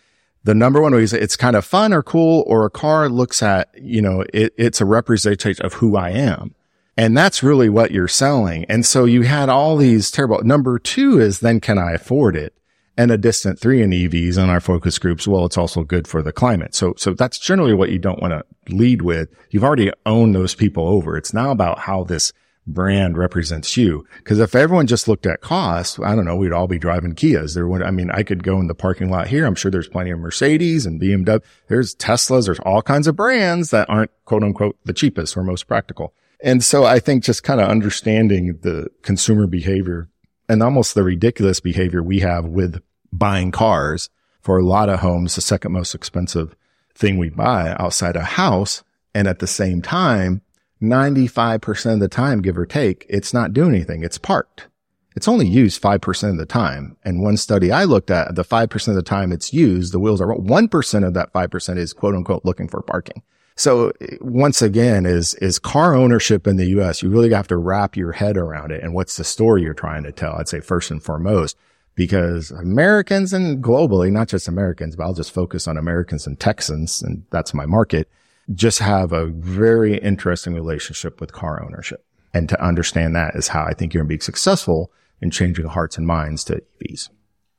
the number one reason it's kind of fun or cool or a car looks at, you know, it, it's a representation of who I am. And that's really what you're selling. And so you had all these terrible. Number two is then can I afford it? And a distant three in EVs on our focus groups. Well, it's also good for the climate. So, so that's generally what you don't want to lead with. You've already owned those people over. It's now about how this brand represents you. Cause if everyone just looked at cost, I don't know, we'd all be driving Kias. There would, I mean, I could go in the parking lot here. I'm sure there's plenty of Mercedes and BMW. There's Teslas. There's all kinds of brands that aren't quote unquote the cheapest or most practical. And so I think just kind of understanding the consumer behavior and almost the ridiculous behavior we have with buying cars for a lot of homes, the second most expensive thing we buy outside a house. And at the same time, 95% of the time, give or take, it's not doing anything. It's parked. It's only used 5% of the time. And one study I looked at, the 5% of the time it's used, the wheels are 1% of that 5% is quote unquote looking for parking. So once again, is, is car ownership in the US, you really have to wrap your head around it. And what's the story you're trying to tell? I'd say first and foremost, because Americans and globally, not just Americans, but I'll just focus on Americans and Texans. And that's my market just have a very interesting relationship with car ownership. And to understand that is how I think you're going to be successful in changing hearts and minds to EVs.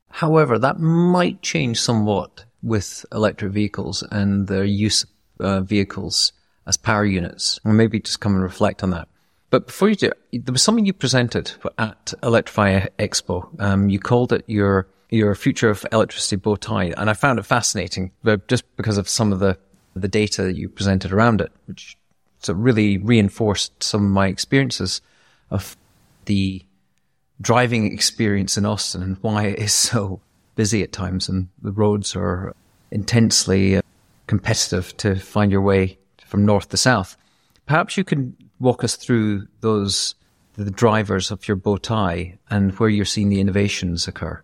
However, that might change somewhat with electric vehicles and their use of uh, vehicles as power units. And maybe just come and reflect on that. But before you do, there was something you presented at Electrify Expo. Um, you called it your your future of electricity bow tie, and I found it fascinating, just because of some of the the data you presented around it, which so really reinforced some of my experiences of the driving experience in Austin and why it is so busy at times and the roads are intensely uh, competitive to find your way from north to south. Perhaps you can walk us through those the drivers of your bow tie and where you're seeing the innovations occur.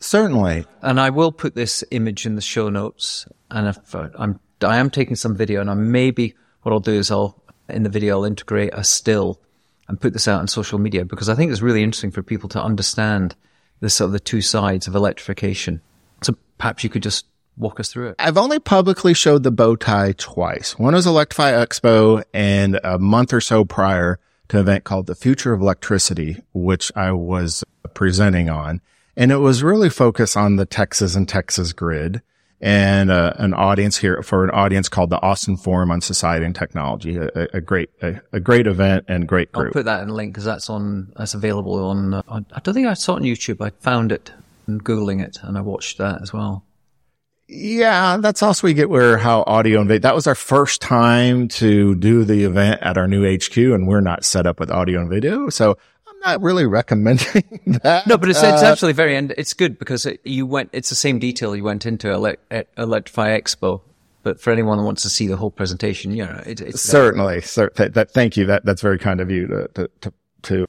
Certainly. And I will put this image in the show notes. And if uh, I'm, I am taking some video and I maybe what I'll do is I'll, in the video, I'll integrate a still and put this out on social media because I think it's really interesting for people to understand the sort of the two sides of electrification. So perhaps you could just walk us through it. I've only publicly showed the bow tie twice. One was Electrify Expo and a month or so prior to an event called the Future of Electricity, which I was presenting on. And it was really focused on the Texas and Texas grid and uh, an audience here for an audience called the Austin Forum on Society and Technology, a, a great a, a, great event and great group. I'll put that in a link because that's on that's available on. Uh, I don't think I saw it on YouTube. I found it and googling it, and I watched that as well. Yeah, that's also we get where how audio and. That was our first time to do the event at our new HQ, and we're not set up with audio and video, so not really recommending that. No, but it's, it's uh, actually very, and it's good because it, you went, it's the same detail you went into at Electrify Expo. But for anyone who wants to see the whole presentation, you know, it, it's certainly, cer- that, that, thank you. That, that's very kind of you to, to, to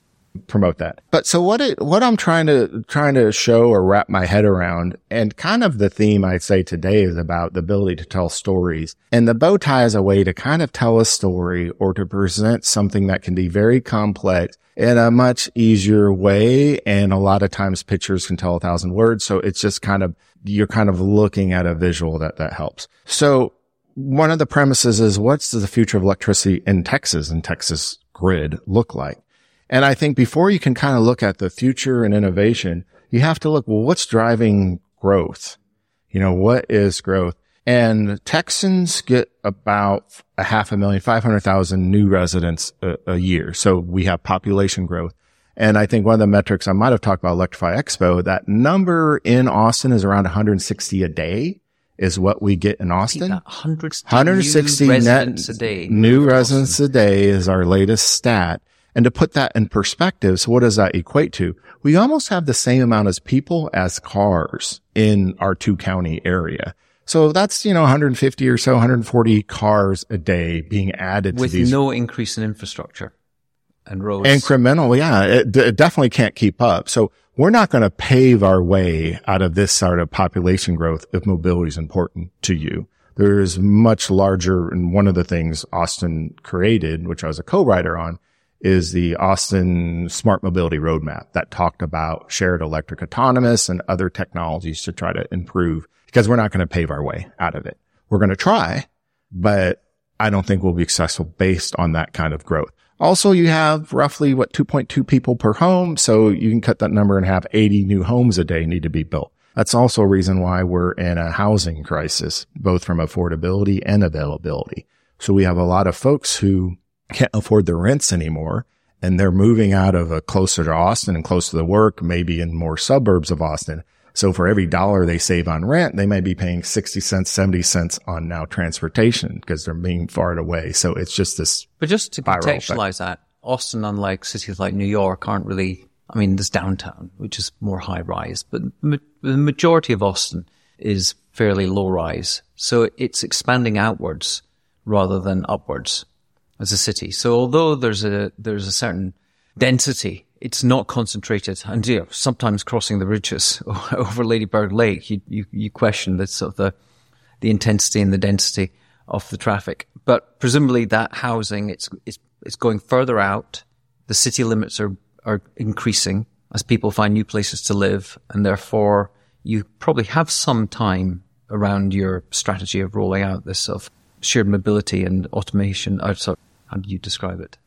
promote that. But so what it, what I'm trying to, trying to show or wrap my head around and kind of the theme I'd say today is about the ability to tell stories and the bow tie is a way to kind of tell a story or to present something that can be very complex in a much easier way. And a lot of times pictures can tell a thousand words. So it's just kind of, you're kind of looking at a visual that, that helps. So one of the premises is what's the future of electricity in Texas and Texas grid look like? And I think before you can kind of look at the future and innovation, you have to look, well, what's driving growth? You know, what is growth? And Texans get about a half a million, 500,000 new residents a, a, year. So we have population growth. And I think one of the metrics I might have talked about Electrify Expo, that number in Austin is around 160 a day is what we get in Austin. 160 new net a day. New residents a day is our latest stat. And to put that in perspective, so what does that equate to? We almost have the same amount as people as cars in our two county area. So that's, you know, 150 or so, 140 cars a day being added with to these. no increase in infrastructure and roads. Incremental. Yeah. It, it definitely can't keep up. So we're not going to pave our way out of this sort of population growth if mobility is important to you. There is much larger. And one of the things Austin created, which I was a co-writer on, is the Austin Smart Mobility Roadmap that talked about shared electric autonomous and other technologies to try to improve because we're not going to pave our way out of it. We're going to try, but I don't think we'll be successful based on that kind of growth. Also, you have roughly what 2.2 people per home. So you can cut that number and have 80 new homes a day need to be built. That's also a reason why we're in a housing crisis, both from affordability and availability. So we have a lot of folks who can't afford their rents anymore and they're moving out of a closer to Austin and close to the work, maybe in more suburbs of Austin. So for every dollar they save on rent, they may be paying 60 cents, 70 cents on now transportation because they're being far away. So it's just this. But just to contextualize that, Austin, unlike cities like New York, aren't really, I mean, there's downtown, which is more high rise, but ma- the majority of Austin is fairly low rise. So it's expanding outwards rather than upwards. As a city. So although there's a, there's a certain density, it's not concentrated. And you know, sometimes crossing the ridges over Lady Bird Lake, you, you, you question the sort of the, the intensity and the density of the traffic. But presumably that housing, it's, it's, it's going further out. The city limits are, are increasing as people find new places to live. And therefore you probably have some time around your strategy of rolling out this sort of shared mobility and automation. How do you describe it?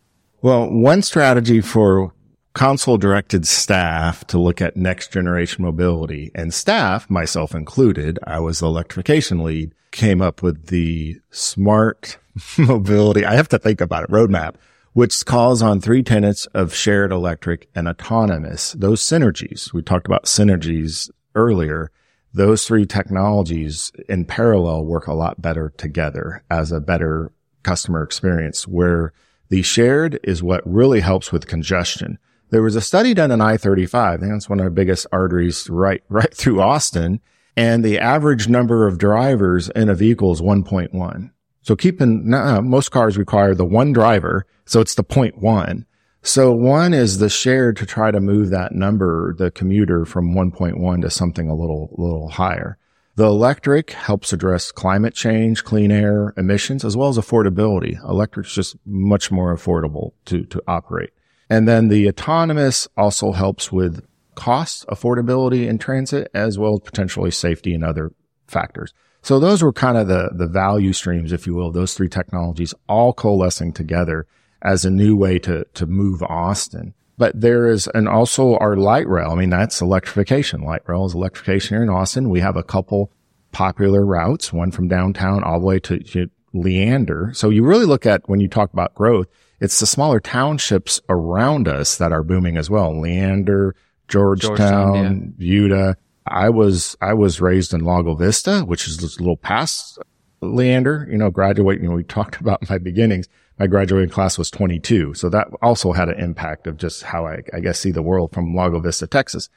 Well, one strategy for console directed staff to look at next generation mobility and staff, myself included, I was the electrification lead, came up with the smart mobility. I have to think about it roadmap, which calls on three tenets of shared electric and autonomous. Those synergies. We talked about synergies earlier. Those three technologies in parallel work a lot better together as a better customer experience where the shared is what really helps with congestion. There was a study done on I-35. I think that's one of the biggest arteries right, right through Austin. And the average number of drivers in a vehicle is 1.1. So keep in, uh, most cars require the one driver. So it's the 0.1. So one is the shared to try to move that number, the commuter from 1.1 to something a little, little higher. The electric helps address climate change, clean air, emissions, as well as affordability. Electric's just much more affordable to, to operate. And then the autonomous also helps with cost, affordability in transit, as well as potentially safety and other factors. So those were kind of the, the value streams, if you will, those three technologies all coalescing together as a new way to, to move Austin. But there is, and also our light rail. I mean, that's electrification. Light rail is electrification here in Austin. We have a couple popular routes, one from downtown all the way to, to Leander. So you really look at when you talk about growth, it's the smaller townships around us that are booming as well. Leander, Georgetown, Georgetown yeah. Buda. I was, I was raised in Lago Vista, which is a little past Leander, you know, graduating. You know, we talked about my beginnings. My graduating class was 22. So that also had an impact of just how I, I guess, see the world from Lago Vista, Texas.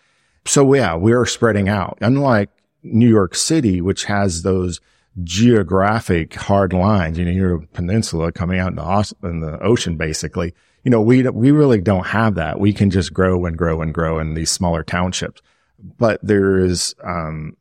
So yeah, we are spreading out. Unlike New York City, which has those geographic hard lines. You know, you're a peninsula coming out in the, in the ocean, basically. You know, we, we really don't have that. We can just grow and grow and grow in these smaller townships. But there is, um,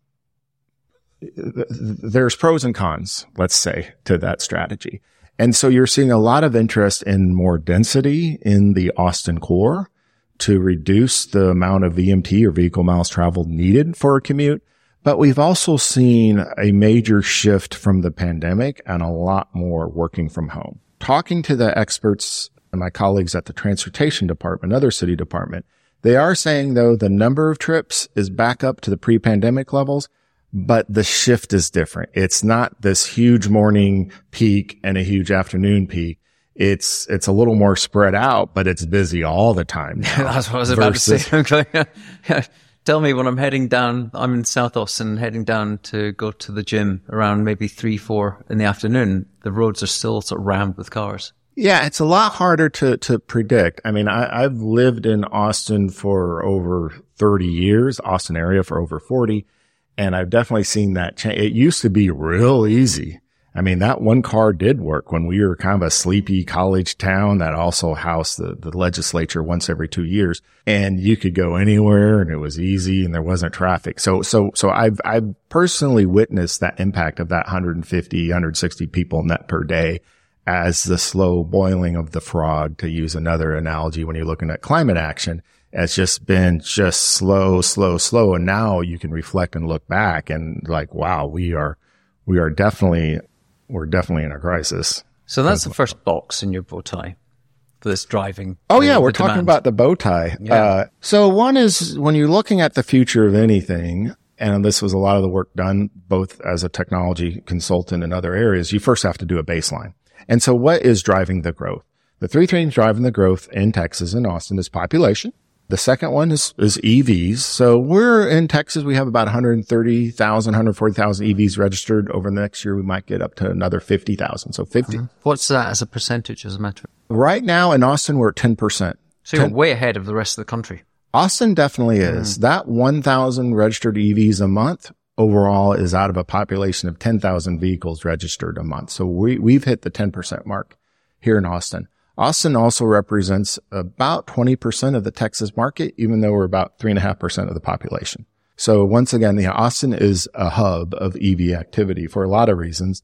there's pros and cons, let's say, to that strategy. And so you're seeing a lot of interest in more density in the Austin core to reduce the amount of VMT or vehicle miles traveled needed for a commute. But we've also seen a major shift from the pandemic and a lot more working from home. Talking to the experts and my colleagues at the transportation department, other city department, they are saying though the number of trips is back up to the pre-pandemic levels, but the shift is different. It's not this huge morning peak and a huge afternoon peak. It's, it's a little more spread out, but it's busy all the time. That's what I was about to say. tell me when I'm heading down, I'm in South Austin, heading down to go to the gym around maybe three, four in the afternoon. The roads are still sort of rammed with cars. Yeah, it's a lot harder to, to predict. I mean, I, have lived in Austin for over 30 years, Austin area for over 40, and I've definitely seen that change. It used to be real easy I mean, that one car did work when we were kind of a sleepy college town that also housed the, the legislature once every two years. And you could go anywhere and it was easy and there wasn't traffic. So, so, so I've, I've personally witnessed that impact of that 150, 160 people net per day as the slow boiling of the frog, to use another analogy when you're looking at climate action. It's just been just slow, slow, slow. And now you can reflect and look back and like, wow, we are, we are definitely we're definitely in a crisis. So that's the first box in your bow tie for this driving. Oh yeah, we're talking about the bow tie. Yeah. Uh, so one is when you're looking at the future of anything, and this was a lot of the work done both as a technology consultant in other areas, you first have to do a baseline. And so what is driving the growth? The three things driving the growth in Texas and Austin is population. The second one is, is EVs. So we're in Texas. We have about 130,000, 140,000 EVs registered. Over the next year, we might get up to another 50,000. So 50. Mm-hmm. What's that as a percentage as a metric? Right now in Austin, we're at 10%. So you're 10- way ahead of the rest of the country. Austin definitely is. Mm. That 1,000 registered EVs a month overall is out of a population of 10,000 vehicles registered a month. So we, we've hit the 10% mark here in Austin. Austin also represents about 20% of the Texas market, even though we're about three and a half percent of the population. So once again, the Austin is a hub of EV activity for a lot of reasons.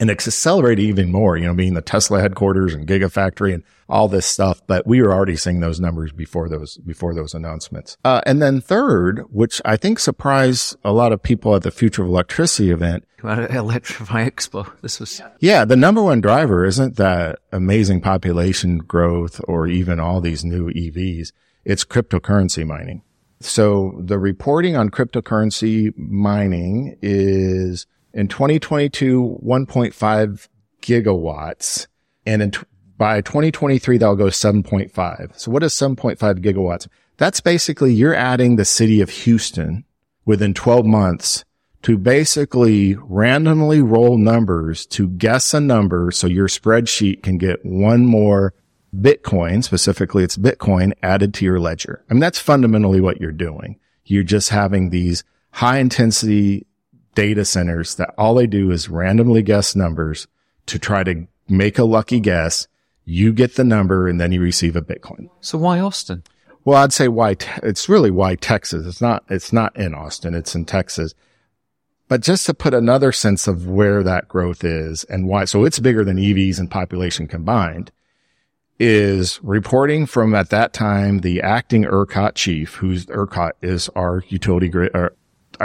And accelerate even more, you know, being the Tesla headquarters and Gigafactory and all this stuff. But we were already seeing those numbers before those, before those announcements. Uh, and then third, which I think surprised a lot of people at the Future of Electricity event. Electrify Expo. This was. Yeah. The number one driver isn't that amazing population growth or even all these new EVs. It's cryptocurrency mining. So the reporting on cryptocurrency mining is in 2022, 1.5 gigawatts. And in, by 2023, that'll go 7.5. So what is 7.5 gigawatts? That's basically you're adding the city of Houston within 12 months to basically randomly roll numbers to guess a number so your spreadsheet can get one more Bitcoin, specifically it's Bitcoin added to your ledger. I mean, that's fundamentally what you're doing. You're just having these high intensity data centers that all they do is randomly guess numbers to try to make a lucky guess. You get the number and then you receive a Bitcoin. So why Austin? Well, I'd say why, te- it's really why Texas. It's not, it's not in Austin. It's in Texas. But just to put another sense of where that growth is and why, so it's bigger than EVs and population combined is reporting from at that time the acting ERCOT chief, who's ERCOT is our utility grid, our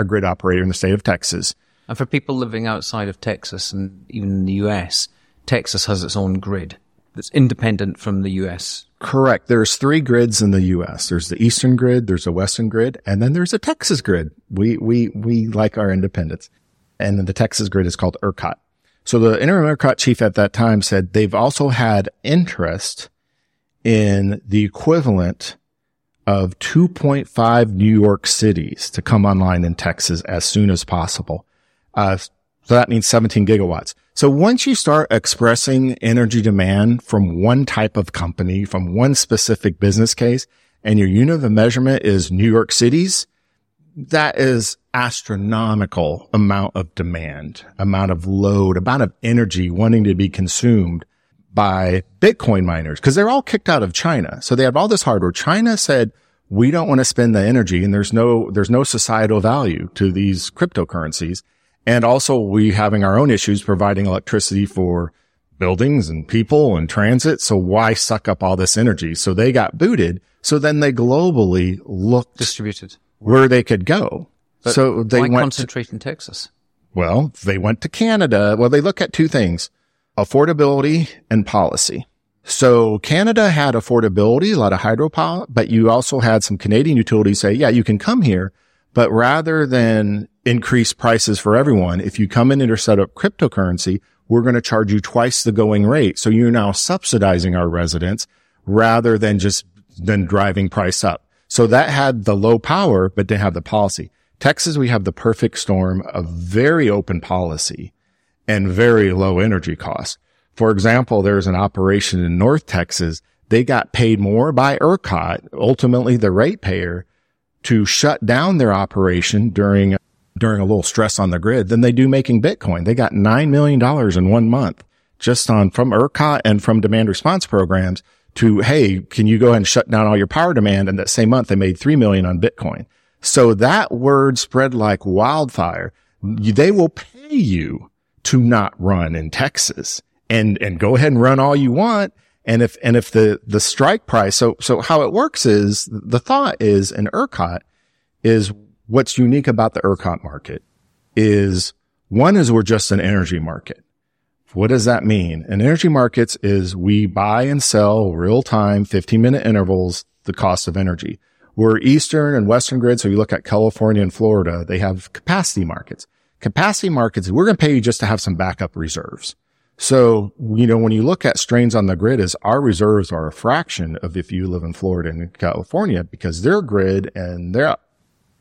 grid operator in the state of Texas. And for people living outside of Texas and even in the US, Texas has its own grid that's independent from the US. Correct. There's three grids in the US. There's the Eastern grid, there's a Western grid, and then there's a Texas grid. We, we, we like our independence. And then the Texas grid is called ERCOT. So the interim ERCOT chief at that time said they've also had interest in the equivalent of 2.5 New York cities to come online in Texas as soon as possible. Uh, so that means 17 gigawatts. So once you start expressing energy demand from one type of company, from one specific business case, and your unit of measurement is New York cities, that is astronomical amount of demand, amount of load, amount of energy wanting to be consumed by Bitcoin miners because they're all kicked out of China. So they have all this hardware. China said, we don't want to spend the energy and there's no, there's no societal value to these cryptocurrencies. And also we having our own issues providing electricity for buildings and people and transit. So why suck up all this energy? So they got booted. So then they globally looked distributed where they could go. But so they went concentrate to, in Texas? well, they went to Canada. Well, they look at two things, affordability and policy. So Canada had affordability, a lot of hydropower, but you also had some Canadian utilities say, yeah, you can come here, but rather than increase prices for everyone, if you come in and set up cryptocurrency, we're going to charge you twice the going rate. So you're now subsidizing our residents rather than just than driving price up. So that had the low power, but didn't have the policy. Texas, we have the perfect storm of very open policy and very low energy costs. For example, there's an operation in North Texas. They got paid more by ERCOT, ultimately the ratepayer, to shut down their operation during, during a little stress on the grid than they do making Bitcoin. They got $9 million in one month just on from ERCOT and from demand response programs to, Hey, can you go ahead and shut down all your power demand? And that same month they made 3 million on Bitcoin. So that word spread like wildfire. They will pay you to not run in Texas and, and go ahead and run all you want. And if, and if the, the strike price, so, so how it works is the thought is in ERCOT is what's unique about the ERCOT market is one is we're just an energy market. What does that mean? In energy markets is we buy and sell real time, 15 minute intervals, the cost of energy. We're Eastern and Western grid. So you look at California and Florida, they have capacity markets. Capacity markets, we're going to pay you just to have some backup reserves. So, you know, when you look at strains on the grid is our reserves are a fraction of if you live in Florida and California because their grid and their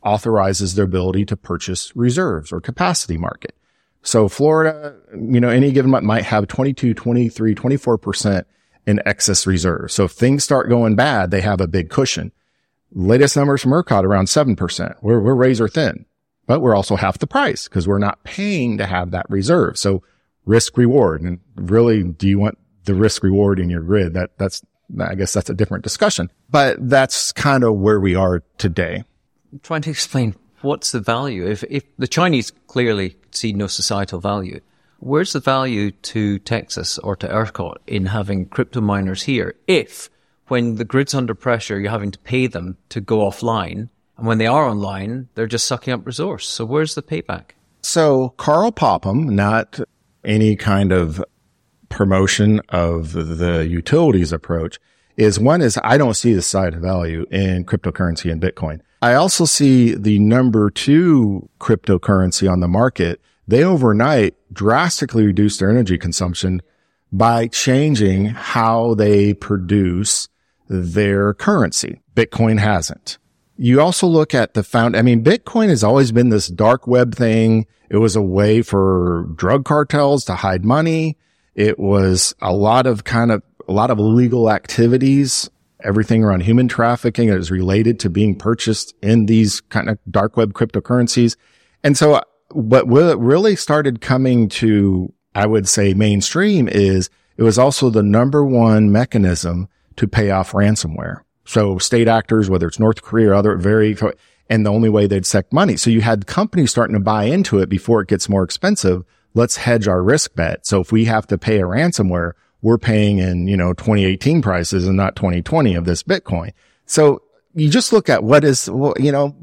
authorizes their ability to purchase reserves or capacity market. So Florida, you know, any given month might have 22, 23, 24% in excess reserves. So if things start going bad, they have a big cushion. Latest numbers from ERCOT around 7%. We're, we're razor thin, but we're also half the price because we're not paying to have that reserve. So risk reward. And really, do you want the risk reward in your grid. That, that's, I guess that's a different discussion, but that's kind of where we are today. I'm trying to explain what's the value? If, if the Chinese clearly see no societal value, where's the value to Texas or to ERCOT in having crypto miners here? If when the grid's under pressure, you're having to pay them to go offline. And when they are online, they're just sucking up resource. So where's the payback? So Karl Popham, not any kind of promotion of the utilities approach is one is I don't see the side of value in cryptocurrency and Bitcoin. I also see the number two cryptocurrency on the market. They overnight drastically reduced their energy consumption by changing how they produce their currency. Bitcoin hasn't. You also look at the found, I mean, Bitcoin has always been this dark web thing. It was a way for drug cartels to hide money. It was a lot of kind of, a lot of illegal activities, everything around human trafficking is related to being purchased in these kind of dark web cryptocurrencies. And so uh, what really started coming to, I would say mainstream is it was also the number one mechanism to pay off ransomware. So state actors, whether it's North Korea or other very, and the only way they'd sec money. So you had companies starting to buy into it before it gets more expensive. Let's hedge our risk bet. So if we have to pay a ransomware, we're paying in, you know, 2018 prices and not 2020 of this Bitcoin. So you just look at what is, well, you know,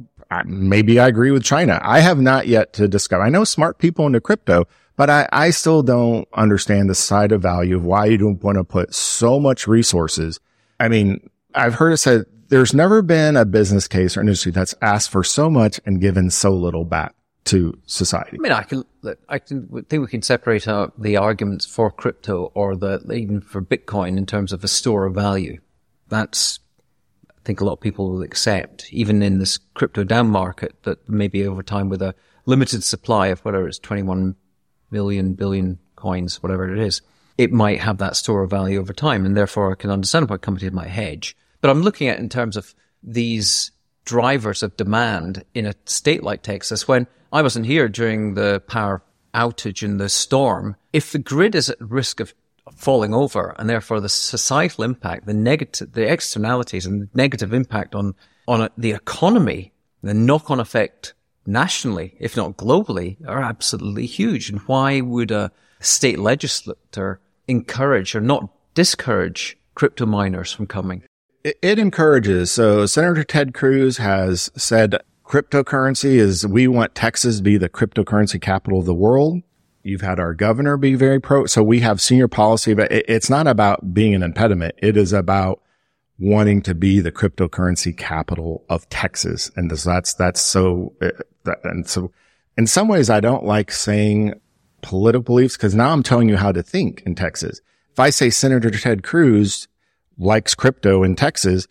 maybe I agree with China. I have not yet to discover. I know smart people into crypto, but I, I still don't understand the side of value of why you don't want to put so much resources. I mean, I've heard it said there's never been a business case or industry that's asked for so much and given so little back to society. I mean, I can, I can think we can separate out the arguments for crypto or the even for Bitcoin in terms of a store of value. That's, I think a lot of people will accept, even in this crypto down market, that maybe over time with a limited supply of whatever it's 21 million, billion coins, whatever it is, it might have that store of value over time. And therefore I can understand why companies might hedge. But I'm looking at in terms of these drivers of demand in a state like Texas when I wasn't here during the power outage and the storm. If the grid is at risk of falling over and therefore the societal impact, the negative, the externalities and negative impact on, on the economy, the knock on effect nationally, if not globally, are absolutely huge. And why would a state legislator encourage or not discourage crypto miners from coming? It, encourages. So Senator Ted Cruz has said cryptocurrency is we want Texas to be the cryptocurrency capital of the world. You've had our governor be very pro. So we have senior policy, but it's not about being an impediment. It is about wanting to be the cryptocurrency capital of Texas. And that's, that's so, uh, and so in some ways, I don't like saying political beliefs because now I'm telling you how to think in Texas. If I say Senator Ted Cruz likes crypto in Texas,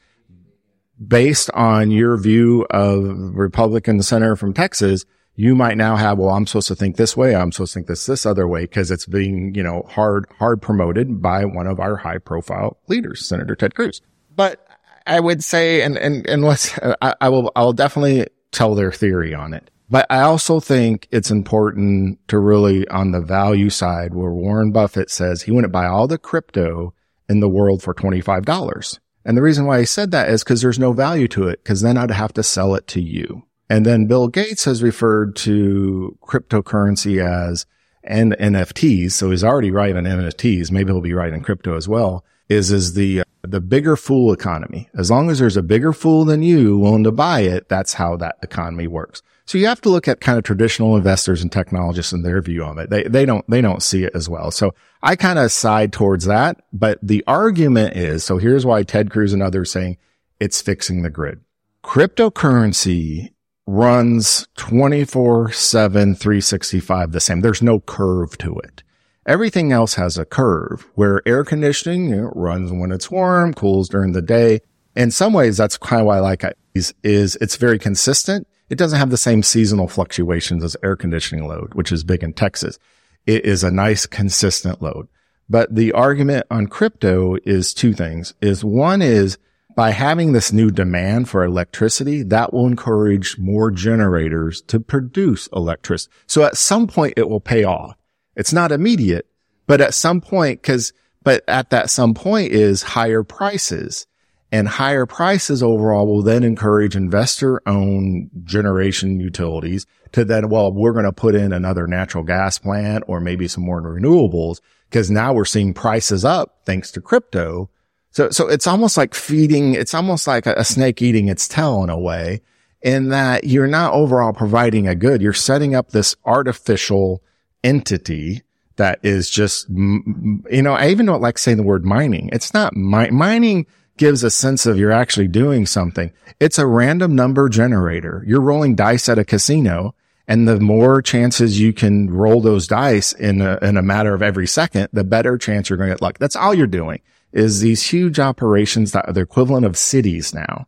based on your view of Republican senator from Texas, you might now have, well, I'm supposed to think this way. I'm supposed to think this, this other way because it's being, you know, hard, hard promoted by one of our high profile leaders, Senator Ted Cruz. But I would say, and, and, and let's, I, I will, I'll definitely tell their theory on it. But I also think it's important to really on the value side where Warren Buffett says he wouldn't buy all the crypto in the world for $25. And the reason why I said that is because there's no value to it because then I'd have to sell it to you. And then Bill Gates has referred to cryptocurrency as and NFTs. So he's already right on NFTs. Maybe he'll be right in crypto as well. Is, is the, the bigger fool economy. As long as there's a bigger fool than you willing to buy it, that's how that economy works. So you have to look at kind of traditional investors and technologists and their view of it. They, they don't, they don't see it as well. So I kind of side towards that. But the argument is, so here's why Ted Cruz and others saying it's fixing the grid. Cryptocurrency runs 24 7, 365 the same. There's no curve to it. Everything else has a curve where air conditioning you know, runs when it's warm, cools during the day. In some ways, that's kind of why I like it is, is it's very consistent it doesn't have the same seasonal fluctuations as air conditioning load, which is big in Texas. It is a nice consistent load. But the argument on crypto is two things is one is by having this new demand for electricity, that will encourage more generators to produce electricity. So at some point it will pay off. It's not immediate, but at some point, cause But at that some point is higher prices and higher prices overall will then encourage investor owned generation utilities to then, well, we're going to put in another natural gas plant or maybe some more renewables because now we're seeing prices up thanks to crypto. So, so it's almost like feeding, it's almost like a, a snake eating its tail in a way in that you're not overall providing a good. You're setting up this artificial entity that is just, you know, I even don't like saying the word mining. It's not mi- mining gives a sense of you're actually doing something. It's a random number generator. You're rolling dice at a casino and the more chances you can roll those dice in a, in a matter of every second, the better chance you're going to get luck. That's all you're doing is these huge operations that are the equivalent of cities now.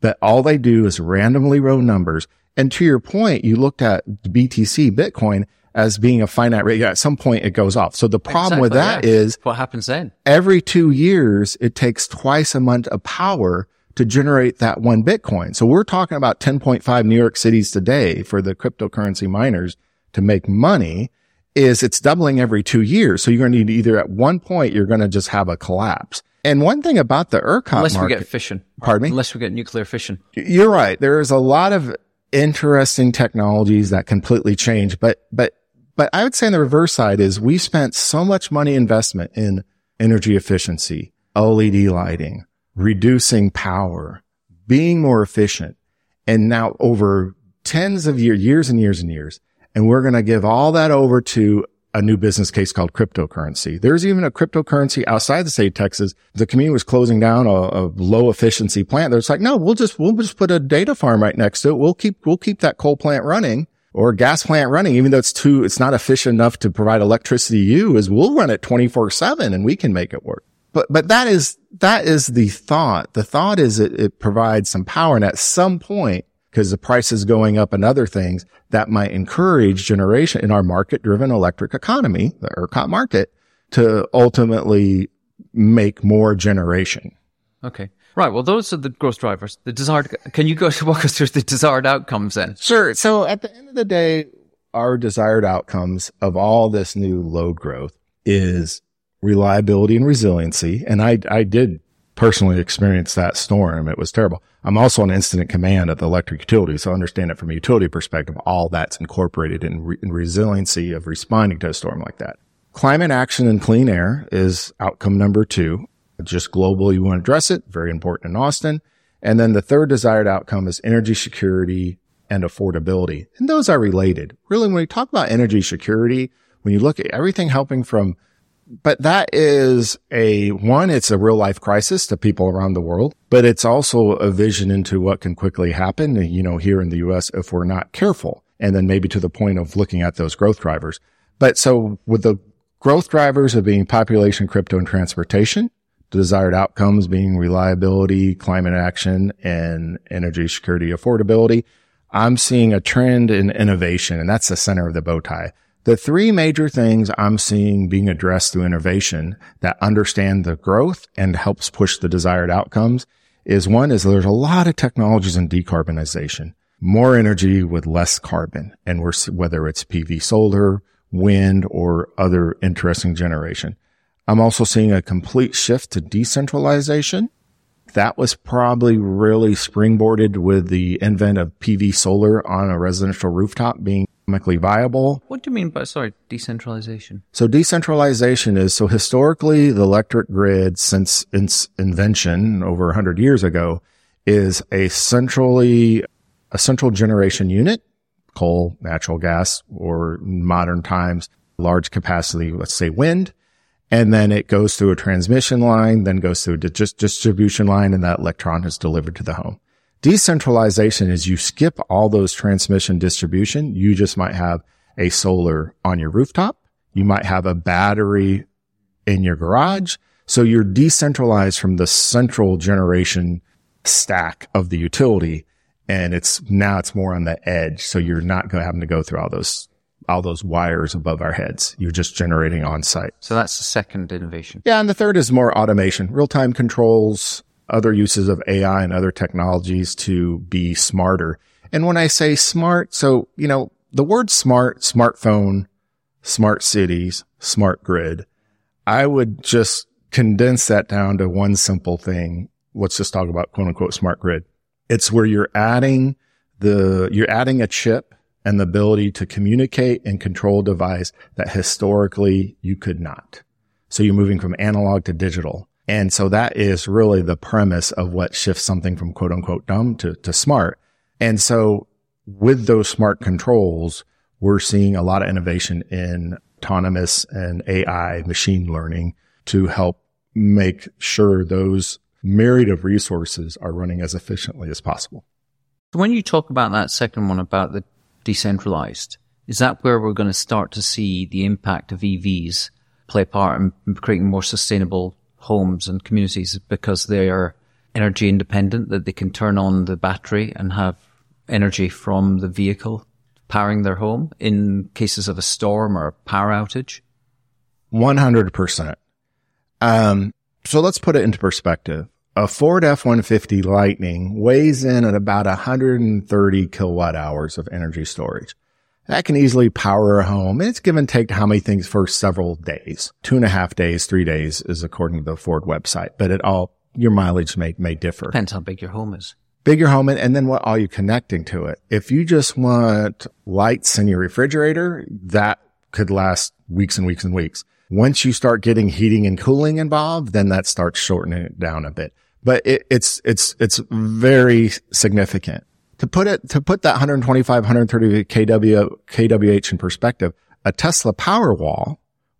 But all they do is randomly roll numbers. And to your point, you looked at BTC Bitcoin as being a finite rate. At some point it goes off. So the problem exactly, with that yeah. is what happens then? Every two years, it takes twice a month of power to generate that one Bitcoin. So we're talking about 10.5 New York cities today for the cryptocurrency miners to make money is it's doubling every two years. So you're going to need either at one point, you're going to just have a collapse. And one thing about the ERCOT unless market, we get fission, pardon me, unless we get nuclear fission, you're right. There is a lot of interesting technologies that completely change, but, but, but I would say on the reverse side is we spent so much money investment in energy efficiency, LED lighting, reducing power, being more efficient. And now over tens of years, years and years and years. And we're going to give all that over to a new business case called cryptocurrency. There's even a cryptocurrency outside the state of Texas. The community was closing down a, a low efficiency plant. There's like, no, we'll just, we'll just put a data farm right next to it. We'll keep, we'll keep that coal plant running or gas plant running, even though it's too, it's not efficient enough to provide electricity to you is we'll run it 24 seven and we can make it work but, but that is, that is the thought. The thought is it, it provides some power. And at some point, because the price is going up and other things that might encourage generation in our market driven electric economy, the ERCOT market to ultimately make more generation. Okay. Right. Well, those are the growth drivers. The desired, can you go walk us through the desired outcomes then? Sure. So at the end of the day, our desired outcomes of all this new load growth is reliability and resiliency. And I, I did personally experience that storm. It was terrible. I'm also an incident command at the electric utility. So I understand it from a utility perspective. All that's incorporated in, re- in resiliency of responding to a storm like that. Climate action and clean air is outcome number two. Just globally, you want to address it. Very important in Austin. And then the third desired outcome is energy security and affordability. And those are related. Really, when we talk about energy security, when you look at everything helping from but that is a one, it's a real life crisis to people around the world, but it's also a vision into what can quickly happen, you know, here in the US if we're not careful. And then maybe to the point of looking at those growth drivers. But so with the growth drivers of being population, crypto and transportation, the desired outcomes being reliability, climate action and energy security affordability. I'm seeing a trend in innovation and that's the center of the bow tie. The three major things I'm seeing being addressed through innovation that understand the growth and helps push the desired outcomes is one is there's a lot of technologies in decarbonization, more energy with less carbon. And we're, whether it's PV solar, wind or other interesting generation. I'm also seeing a complete shift to decentralization. That was probably really springboarded with the invent of PV solar on a residential rooftop being economically viable. What do you mean by, sorry, decentralization? So decentralization is, so historically the electric grid since its invention over 100 years ago is a centrally, a central generation unit, coal, natural gas, or modern times, large capacity, let's say wind. And then it goes through a transmission line, then goes through a just distribution line, and that electron is delivered to the home. Decentralization is you skip all those transmission distribution. You just might have a solar on your rooftop. You might have a battery in your garage. So you're decentralized from the central generation stack of the utility. And it's now it's more on the edge. So you're not going to having to go through all those, all those wires above our heads. You're just generating on site. So that's the second innovation. Yeah. And the third is more automation, real time controls, other uses of AI and other technologies to be smarter. And when I say smart, so, you know, the word smart, smartphone, smart cities, smart grid, I would just condense that down to one simple thing, let's just talk about quote unquote smart grid. It's where you're adding the, you're adding a chip and the ability to communicate and control a device that historically you could not. So you're moving from analog to digital. And so that is really the premise of what shifts something from quote unquote dumb to, to smart. And so with those smart controls, we're seeing a lot of innovation in autonomous and AI machine learning to help make sure those myriad of resources are running as efficiently as possible. When you talk about that second one about the decentralized, is that where we're going to start to see the impact of EVs play a part in creating more sustainable homes and communities because they are energy independent, that they can turn on the battery and have energy from the vehicle powering their home in cases of a storm or a power outage? 100%. Um, so let's put it into perspective. A Ford F-150 Lightning weighs in at about 130 kilowatt hours of energy storage. That can easily power a home. It's give and take how many things for several days. Two and a half days, three days is according to the Ford website, but it all, your mileage may, may differ. Depends how big your home is. Big your home and then what are you connecting to it? If you just want lights in your refrigerator, that could last weeks and weeks and weeks. Once you start getting heating and cooling involved, then that starts shortening it down a bit. But it, it's, it's, it's very significant to put it, to put that 125, 130 kW, kWh in perspective, a Tesla Powerwall,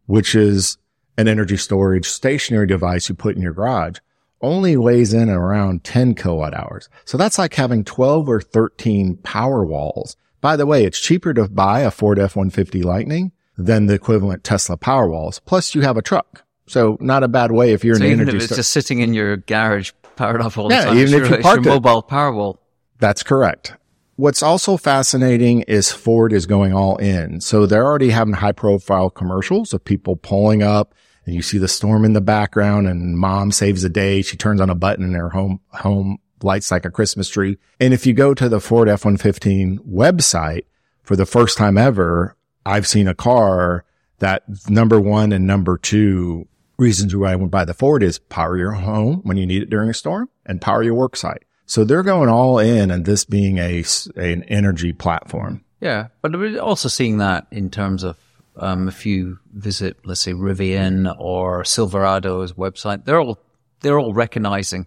which is an energy storage stationary device you put in your garage, only weighs in around 10 kilowatt hours. So that's like having 12 or 13 power walls. By the way, it's cheaper to buy a Ford F-150 Lightning than the equivalent Tesla Powerwalls. Plus you have a truck. So not a bad way if you're so an even energy if it's star- just sitting in your garage powered off all the Yeah, time. even if your, you park your mobile power wall. That's correct. What's also fascinating is Ford is going all in. So they're already having high profile commercials of people pulling up and you see the storm in the background and mom saves the day. She turns on a button and her home, home lights like a Christmas tree. And if you go to the Ford F-115 website for the first time ever, I've seen a car that number one and number two reasons why I would buy the Ford is power your home when you need it during a storm and power your work site. So they're going all in and this being a, an energy platform. Yeah, but we're also seeing that in terms of um, if you visit, let's say, Rivian or Silverado's website, they're all they're all recognizing,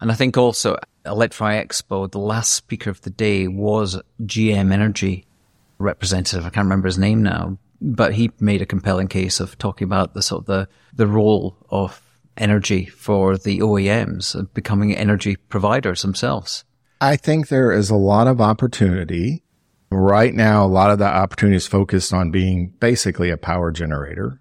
and I think also Electrify Expo, the last speaker of the day was GM Energy representative. I can't remember his name now, but he made a compelling case of talking about the sort of the the role of energy for the OEMs becoming energy providers themselves. I think there is a lot of opportunity. Right now, a lot of that opportunity is focused on being basically a power generator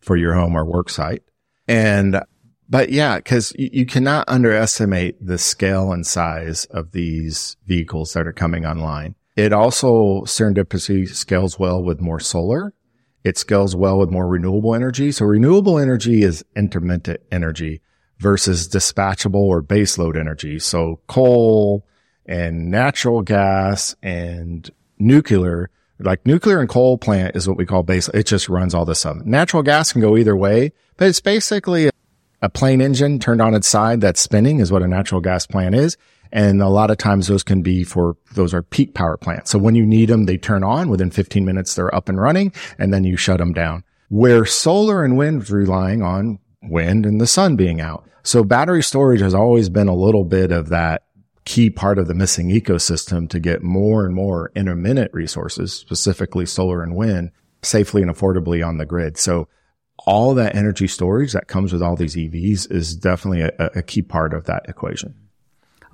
for your home or work site. And, but yeah, cause you, you cannot underestimate the scale and size of these vehicles that are coming online. It also serendipity scales well with more solar. It scales well with more renewable energy. So renewable energy is intermittent energy versus dispatchable or baseload energy. So coal and natural gas and nuclear, like nuclear and coal plant is what we call base. It just runs all this up. Natural gas can go either way, but it's basically a plane engine turned on its side that's spinning is what a natural gas plant is. And a lot of times those can be for, those are peak power plants. So when you need them, they turn on within 15 minutes, they're up and running and then you shut them down. Where solar and wind relying on wind and the sun being out. So battery storage has always been a little bit of that key part of the missing ecosystem to get more and more intermittent resources, specifically solar and wind, safely and affordably on the grid. So all that energy storage that comes with all these EVs is definitely a, a key part of that equation.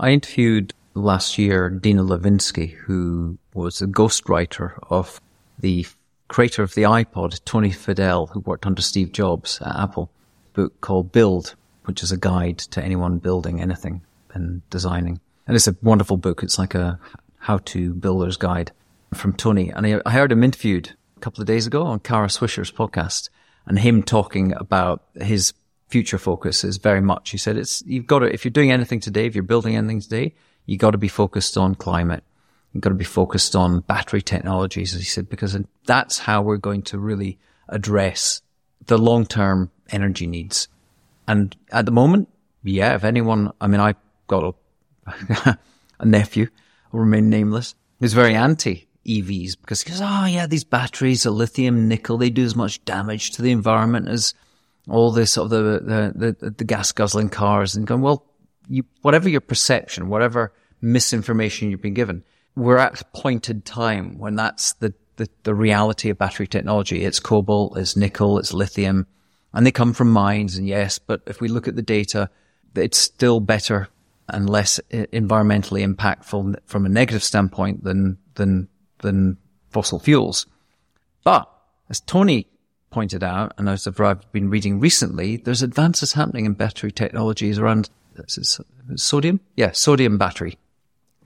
I interviewed last year Dina Levinsky, who was a ghostwriter of the creator of the iPod, Tony Fadell, who worked under Steve Jobs at Apple, book called Build, which is a guide to anyone building anything and designing. And it's a wonderful book. It's like a how to builder's guide from Tony. And I, I heard him interviewed a couple of days ago on Kara Swisher's podcast and him talking about his future focus is very much, he said, it's, you've got to, if you're doing anything today, if you're building anything today, you've got to be focused on climate. You've got to be focused on battery technologies, as he said, because that's how we're going to really address the long-term energy needs. And at the moment, yeah, if anyone, I mean, I got a, a nephew, will remain nameless, who's very anti EVs because he goes, oh yeah, these batteries are lithium, nickel, they do as much damage to the environment as all this sort of the, the, the, the gas guzzling cars and going, well, you, whatever your perception, whatever misinformation you've been given, we're at a point in time when that's the, the, the reality of battery technology. It's cobalt, it's nickel, it's lithium, and they come from mines. And yes, but if we look at the data, it's still better and less environmentally impactful from a negative standpoint than, than, than fossil fuels. But as Tony pointed out, and as I've been reading recently, there's advances happening in battery technologies around sodium? Yeah, sodium battery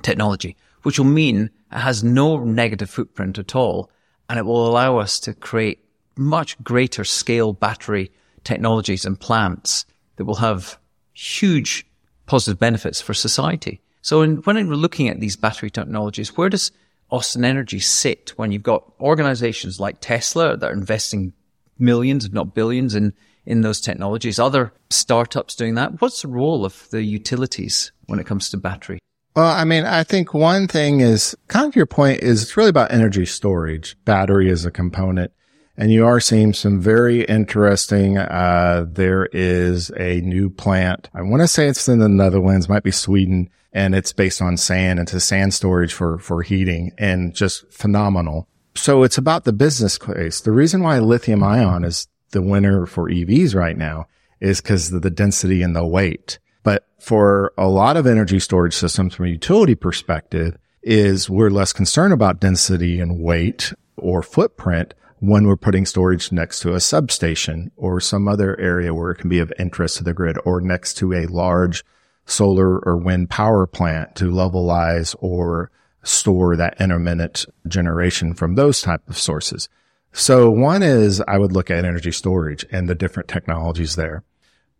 technology, which will mean it has no negative footprint at all. And it will allow us to create much greater scale battery technologies and plants that will have huge positive benefits for society. So in, when we're looking at these battery technologies, where does Austin Energy sit when you've got organizations like Tesla that are investing millions, if not billions, in in those technologies? Other startups doing that? What's the role of the utilities when it comes to battery? Well, I mean, I think one thing is kind of your point is it's really about energy storage. Battery is a component. And you are seeing some very interesting, uh, there is a new plant. I want to say it's in the Netherlands, might be Sweden, and it's based on sand. It's a sand storage for, for heating and just phenomenal. So it's about the business case. The reason why lithium ion is the winner for EVs right now is because of the density and the weight. But for a lot of energy storage systems from a utility perspective is we're less concerned about density and weight or footprint when we're putting storage next to a substation or some other area where it can be of interest to the grid or next to a large solar or wind power plant to levelize or store that intermittent generation from those type of sources. So one is I would look at energy storage and the different technologies there.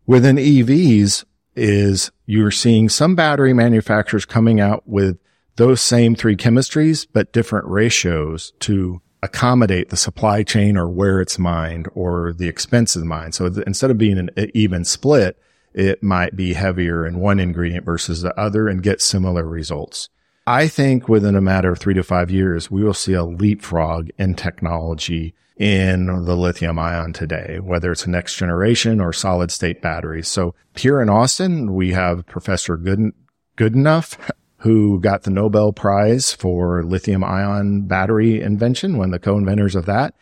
Within EVs is you're seeing some battery manufacturers coming out with those same three chemistries, but different ratios to accommodate the supply chain or where it's mined or the expense of mined. So instead of being an even split, it might be heavier in one ingredient versus the other and get similar results. I think within a matter of three to five years, we will see a leapfrog in technology in the lithium ion today, whether it's a next generation or solid state batteries. So here in Austin, we have Professor Good, Goodenough who got the Nobel Prize for lithium ion battery invention, one of the co-inventors of that.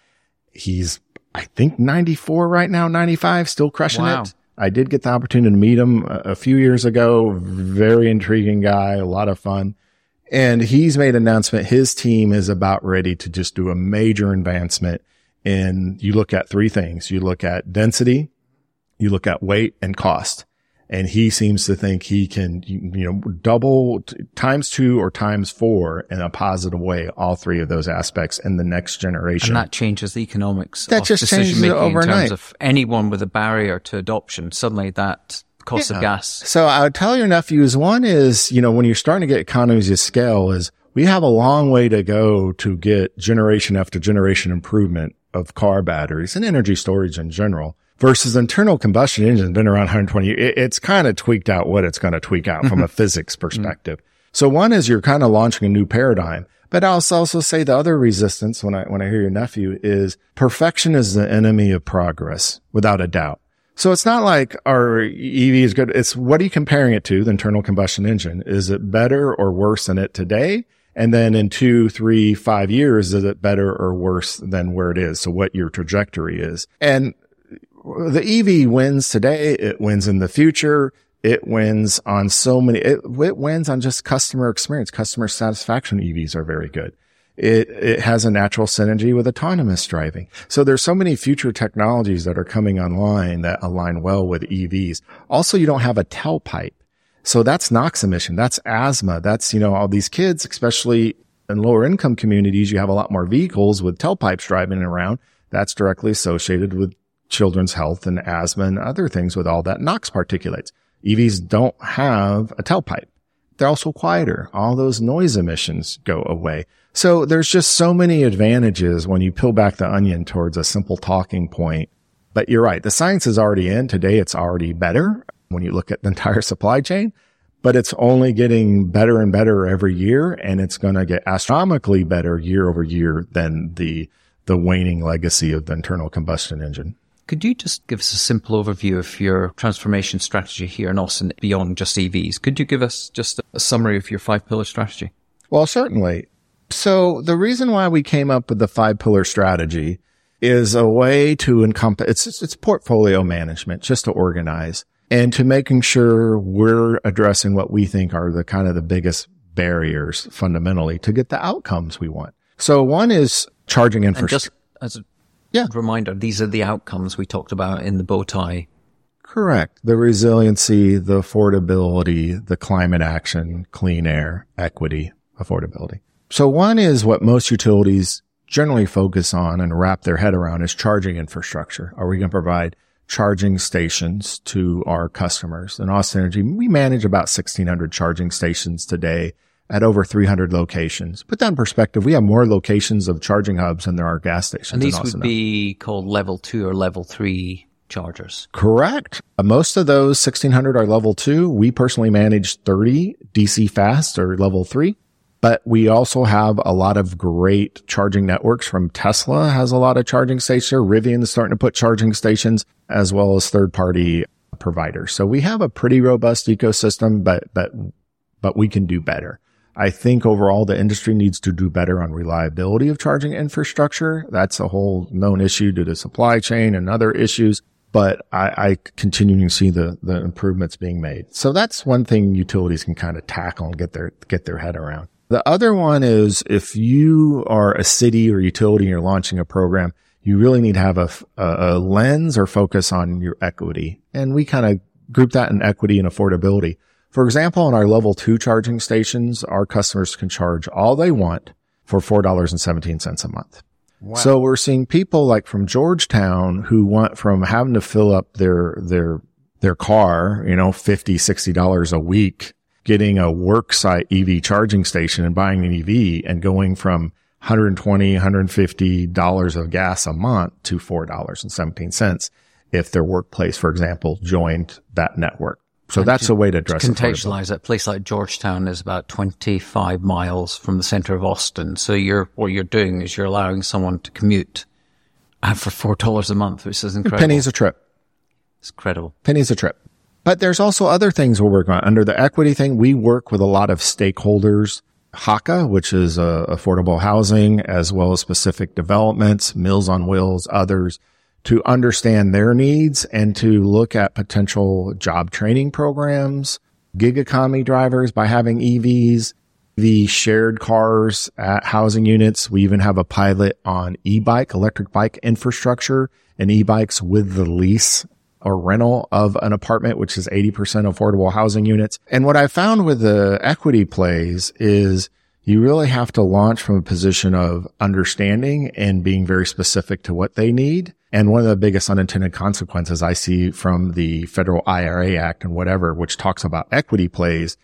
He's, I think 94 right now, 95, still crushing wow. it. I did get the opportunity to meet him a, a few years ago. Very intriguing guy, a lot of fun. And he's made an announcement. His team is about ready to just do a major advancement. And you look at three things. You look at density, you look at weight and cost. And he seems to think he can, you know, double times two or times four in a positive way, all three of those aspects in the next generation. And that changes the economics that just changes it overnight. In terms of anyone with a barrier to adoption, suddenly that cost yeah. of gas. So I would tell your nephews one is, you know, when you're starting to get economies of scale is we have a long way to go to get generation after generation improvement of car batteries and energy storage in general versus internal combustion engine been around 120 it, it's kind of tweaked out what it's going to tweak out from a physics mm-hmm. perspective. So one is you're kind of launching a new paradigm. But I'll also say the other resistance when I, when I hear your nephew is perfection is the enemy of progress without a doubt. So it's not like our EV is good. It's what are you comparing it to? The internal combustion engine. Is it better or worse than it today? And then in two, three, five years, is it better or worse than where it is? So what your trajectory is. And the EV wins today. It wins in the future. It wins on so many, it, it wins on just customer experience. Customer satisfaction EVs are very good. It, it has a natural synergy with autonomous driving. So there's so many future technologies that are coming online that align well with EVs. Also, you don't have a tailpipe. So that's NOx emission. That's asthma. That's, you know, all these kids, especially in lower income communities, you have a lot more vehicles with tailpipes driving around. That's directly associated with children's health and asthma and other things with all that NOx particulates. EVs don't have a tailpipe. They're also quieter. All those noise emissions go away. So there's just so many advantages when you peel back the onion towards a simple talking point But you're right. The science is already in today. It's already better when you look at the entire supply chain, but it's only getting better and better every year. And it's going to get astronomically better year over year than the, the waning legacy of the internal combustion engine. Could you just give us a simple overview of your transformation strategy here in Austin beyond just EVs? Could you give us just a summary of your five pillar strategy? Well, certainly. So the reason why we came up with the five pillar strategy is a way to encompass, it's, it's portfolio management, just to organize and to making sure we're addressing what we think are the kind of the biggest barriers fundamentally to get the outcomes we want. So one is charging infrastructure. Just as a yeah. reminder, these are the outcomes we talked about in the bow tie. Correct. The resiliency, the affordability, the climate action, clean air, equity, affordability. So one is what most utilities generally focus on and wrap their head around is charging infrastructure. Are we going to provide charging stations to our customers? In Austin Energy, we manage about 1600 charging stations today at over 300 locations. Put that in perspective, we have more locations of charging hubs than there are gas stations. And these would be called level two or level three chargers. Correct. Uh, most of those 1600 are level two. We personally manage 30 DC fast or level three. But we also have a lot of great charging networks from Tesla has a lot of charging stations. Rivian is starting to put charging stations as well as third party providers. So we have a pretty robust ecosystem, but, but, but we can do better. I think overall the industry needs to do better on reliability of charging infrastructure. That's a whole known issue due to supply chain and other issues. But I, I continue to see the, the improvements being made. So that's one thing utilities can kind of tackle and get their, get their head around. The other one is if you are a city or utility and you're launching a program, you really need to have a, a, a lens or focus on your equity. And we kind of group that in equity and affordability. For example, on our level two charging stations, our customers can charge all they want for $4.17 a month. Wow. So we're seeing people like from Georgetown who want from having to fill up their, their, their car, you know, 50, $60 a week getting a work site EV charging station and buying an EV and going from 120, 150 dollars of gas a month to four dollars and seventeen cents if their workplace, for example, joined that network. So and that's a way to address to contextualize it. A place like Georgetown is about 25 miles from the center of Austin. So you're, what you're doing is you're allowing someone to commute uh, for $4 a month, which is incredible. Pennies a trip. It's incredible. Pennies a trip. But there's also other things we're working on. Under the equity thing, we work with a lot of stakeholders. HACA, which is uh, affordable housing, as well as specific developments, Meals on Wheels, others, to understand their needs and to look at potential job training programs, gig economy drivers by having EVs, the shared cars at housing units. We even have a pilot on e-bike, electric bike infrastructure and e-bikes with the lease or rental of an apartment, which is 80% affordable housing units. And what I found with the equity plays is you really have to launch from a position of understanding and being very specific to what they need. And one of the biggest unintended consequences I see from the federal IRA Act and whatever, which talks about equity plays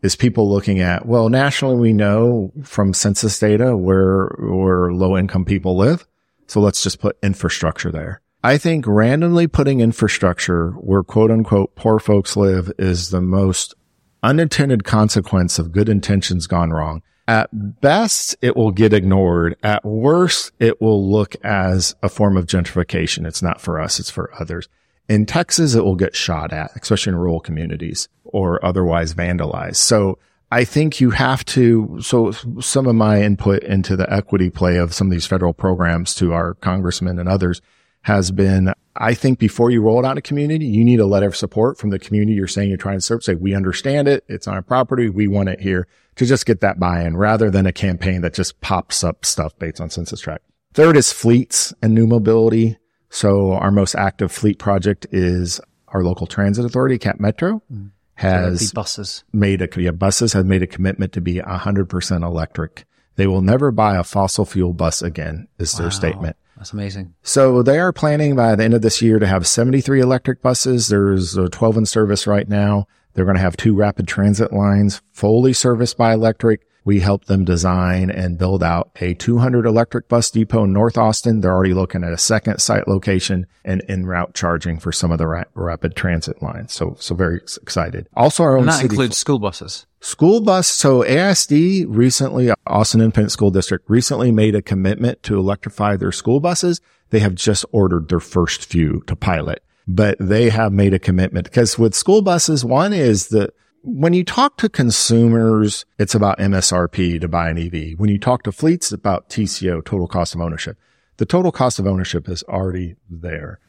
is people looking at, well, nationally, we know from census data where, where low income people live. So let's just put infrastructure there. I think randomly putting infrastructure where quote unquote poor folks live is the most unintended consequence of good intentions gone wrong. At best, it will get ignored. At worst, it will look as a form of gentrification. It's not for us. It's for others. In Texas, it will get shot at, especially in rural communities or otherwise vandalized. So I think you have to, so some of my input into the equity play of some of these federal programs to our congressmen and others has been, I think before you roll it out in a community, you need a letter of support from the community you're saying you're trying to serve. Say, we understand it. It's on our property. We want it here to just get that buy-in rather than a campaign that just pops up stuff based on census tract. Third is fleets and new mobility. So our most active fleet project is our local transit authority, Cap Metro. Mm. Has so buses made a yeah, buses have made a commitment to be hundred percent electric. They will never buy a fossil fuel bus again, is wow. their statement. That's amazing. So they are planning by the end of this year to have 73 electric buses. There's 12 in service right now. They're going to have two rapid transit lines fully serviced by electric. We helped them design and build out a 200 electric bus depot in North Austin. They're already looking at a second site location and in route charging for some of the ra- rapid transit lines. So, so very excited. Also our own And that city includes school buses. School bus. So ASD recently, Austin Independent School District recently made a commitment to electrify their school buses. They have just ordered their first few to pilot, but they have made a commitment because with school buses, one is that when you talk to consumers, it's about MSRP to buy an EV. When you talk to fleets, it's about TCO, total cost of ownership. The total cost of ownership is already there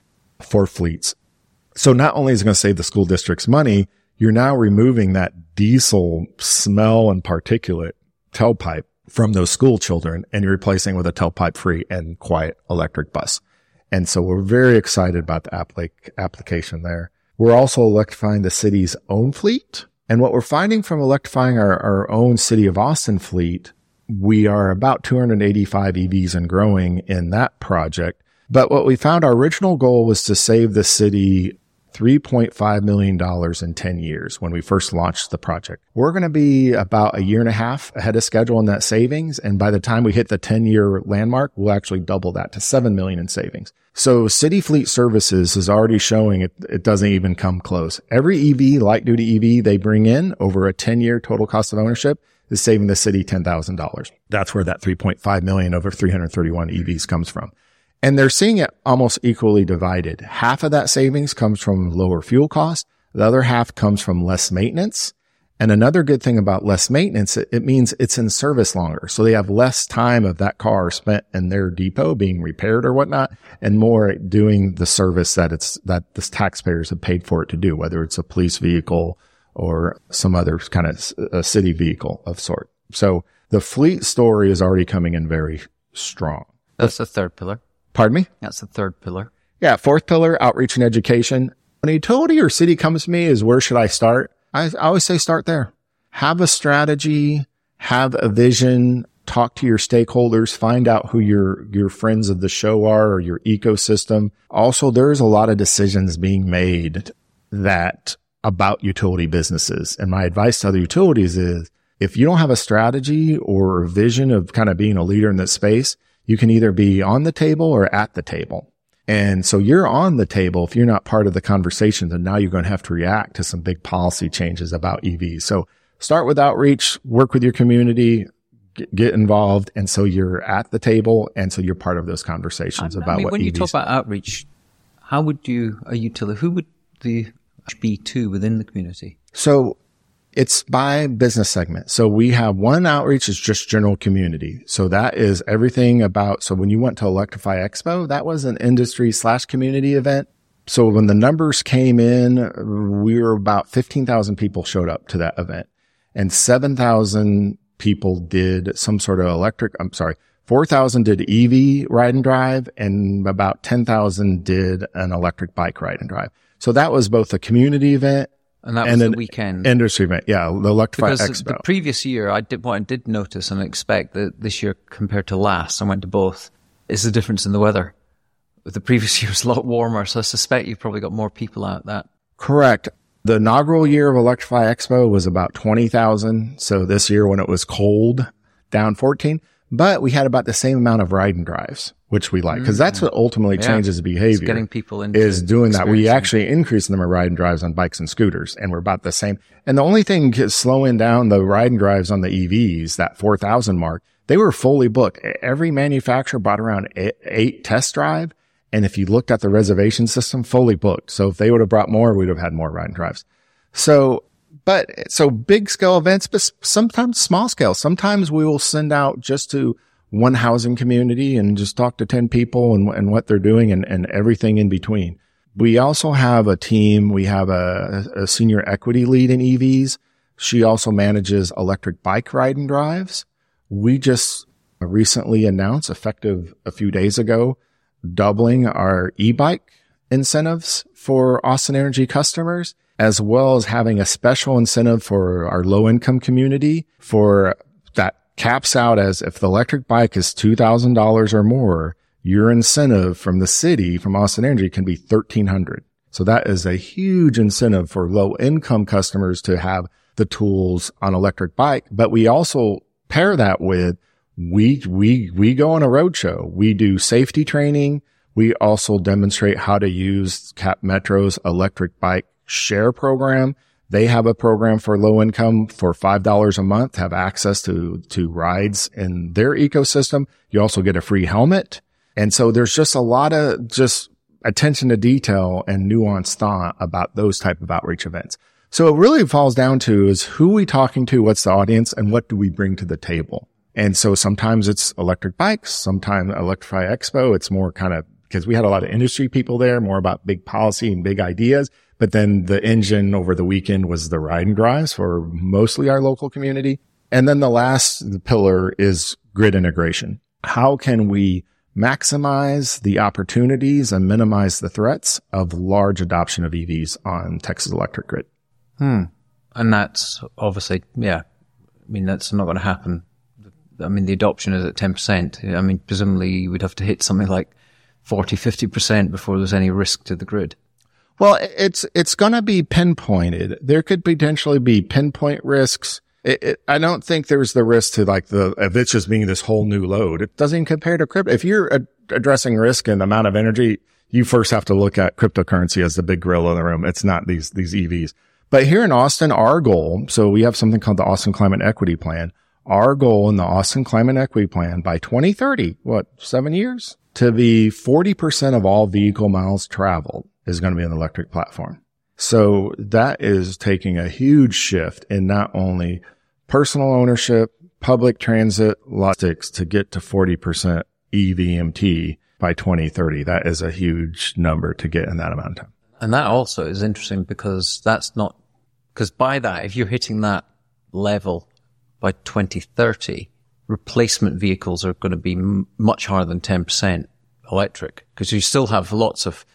for fleets. So not only is it going to save the school districts money, you're now removing that diesel smell and particulate tailpipe from those school children and you're replacing with a tailpipe free and quiet electric bus. And so we're very excited about the applic- application there. We're also electrifying the city's own fleet. And what we're finding from electrifying our, our own city of Austin fleet, we are about 285 EVs and growing in that project. But what we found our original goal was to save the city $3.5 million in 10 years when we first launched the project. We're going to be about a year and a half ahead of schedule in that savings. And by the time we hit the 10 year landmark, we'll actually double that to 7 million in savings. So City Fleet Services is already showing it, it doesn't even come close. Every EV, light duty EV they bring in over a 10 year total cost of ownership is saving the city $10,000. That's where that 3.5 million over 331 EVs comes from. And they're seeing it almost equally divided. Half of that savings comes from lower fuel costs. The other half comes from less maintenance. And another good thing about less maintenance, it, means it's in service longer. So they have less time of that car spent in their depot being repaired or whatnot and more doing the service that it's, that the taxpayers have paid for it to do, whether it's a police vehicle or some other kind of a city vehicle of sort. So the fleet story is already coming in very strong. That's the third pillar. Pardon me? That's the third pillar. Yeah. Fourth pillar, outreach and education. When a utility or city comes to me is where should I start? I, I always say start there. Have a strategy, have a vision, talk to your stakeholders, find out who your, your friends of the show are or your ecosystem. Also, there's a lot of decisions being made that about utility businesses. And my advice to other utilities is if you don't have a strategy or a vision of kind of being a leader in this space, you can either be on the table or at the table. And so you're on the table if you're not part of the conversations and now you're going to have to react to some big policy changes about EVs. So start with outreach, work with your community, get, involved. And so you're at the table. And so you're part of those conversations I, about mean, what when EVs. you talk about outreach, how would you, a utility, who would the be to within the community? So it's by business segment. So we have one outreach is just general community. So that is everything about, so when you went to Electrify Expo, that was an industry slash community event. So when the numbers came in, we were about 15,000 people showed up to that event and 7,000 people did some sort of electric, I'm sorry, 4,000 did EV ride and drive and about 10,000 did an electric bike ride and drive. So that was both a community event And that was and the an weekend. industry event. Yeah. The Electrify because Expo. the previous year, I did what I did notice and expect that this year compared to last, I went to both, is the difference in the weather. The previous year was a lot warmer, so I suspect you've probably got more people out that. Correct. The inaugural year of Electrify Expo was about 20,000. So this year when it was cold, down 14, but we had about the same amount of ride and drives, which we like because that's mm-hmm. what ultimately Yeah. changes It's behavior. getting people into is doing that. We actually increase the number of ride and drives on bikes and scooters and we're about the same. And the only thing is slowing down the ride and drives on the EVs, that 4,000 mark, they were fully booked. Every manufacturer bought around eight, eight test drive. And if you looked at the reservation system, fully booked. So if they would have brought more, we'd have had more ride and drives. So, but so big scale events, but sometimes small scale. Sometimes we will send out just to one housing community and just talk to 10 people and, and what they're doing and, and everything in between. We also have a team. We have a, a senior equity lead in EVs. She also manages electric bike ride and drives. We just recently announced effective a few days ago, doubling our e-bike incentives for Austin Energy customers, as well as having a special incentive for our low income community for that caps out as if the electric bike is $2,000 or more, your incentive from the city, from Austin Energy can be 1300. So that is a huge incentive for low income customers to have the tools on electric bike, but we also pair that with we, we, we go on a roadshow. We do safety training. We also demonstrate how to use Cap Metro's electric bike share program. They have a program for low income for $5 a month, have access to, to rides in their ecosystem. You also get a free helmet. And so there's just a lot of just attention to detail and nuanced thought about those type of outreach events. So it really falls down to is who we talking to? What's the audience and what do we bring to the table? And so sometimes it's electric bikes, sometimes Electrify Expo. It's more kind of because we had a lot of industry people there, more about big policy and big ideas. But then the engine over the weekend was the ride and drives for mostly our local community. And then the last pillar is grid integration. How can we maximize the opportunities and minimize the threats of large adoption of EVs on Texas electric grid? Hmm. And that's obviously, yeah. I mean, that's not going to happen. I mean, the adoption is at 10%. I mean, presumably we'd have to hit something like 40, 50% before there's any risk to the grid. Well, it's, it's going to be pinpointed. There could potentially be pinpoint risks. It, it, I don't think there's the risk to like the, it's just being this whole new load. It doesn't compare to crypto. If you're ad- addressing risk and amount of energy, you first have to look at cryptocurrency as the big gorilla in the room. It's not these, these EVs. But here in Austin, our goal, so we have something called the Austin Climate Equity Plan. Our goal in the Austin Climate Equity Plan by 2030, what, seven years? To be 40% of all vehicle miles traveled is going to be an electric platform. So that is taking a huge shift in not only personal ownership, public transit, logistics to get to 40% EVMT by 2030. That is a huge number to get in that amount of time. And that also is interesting because that's not, because by that, if you're hitting that level by 2030, replacement vehicles are going to be m- much higher than 10% electric because you still have lots of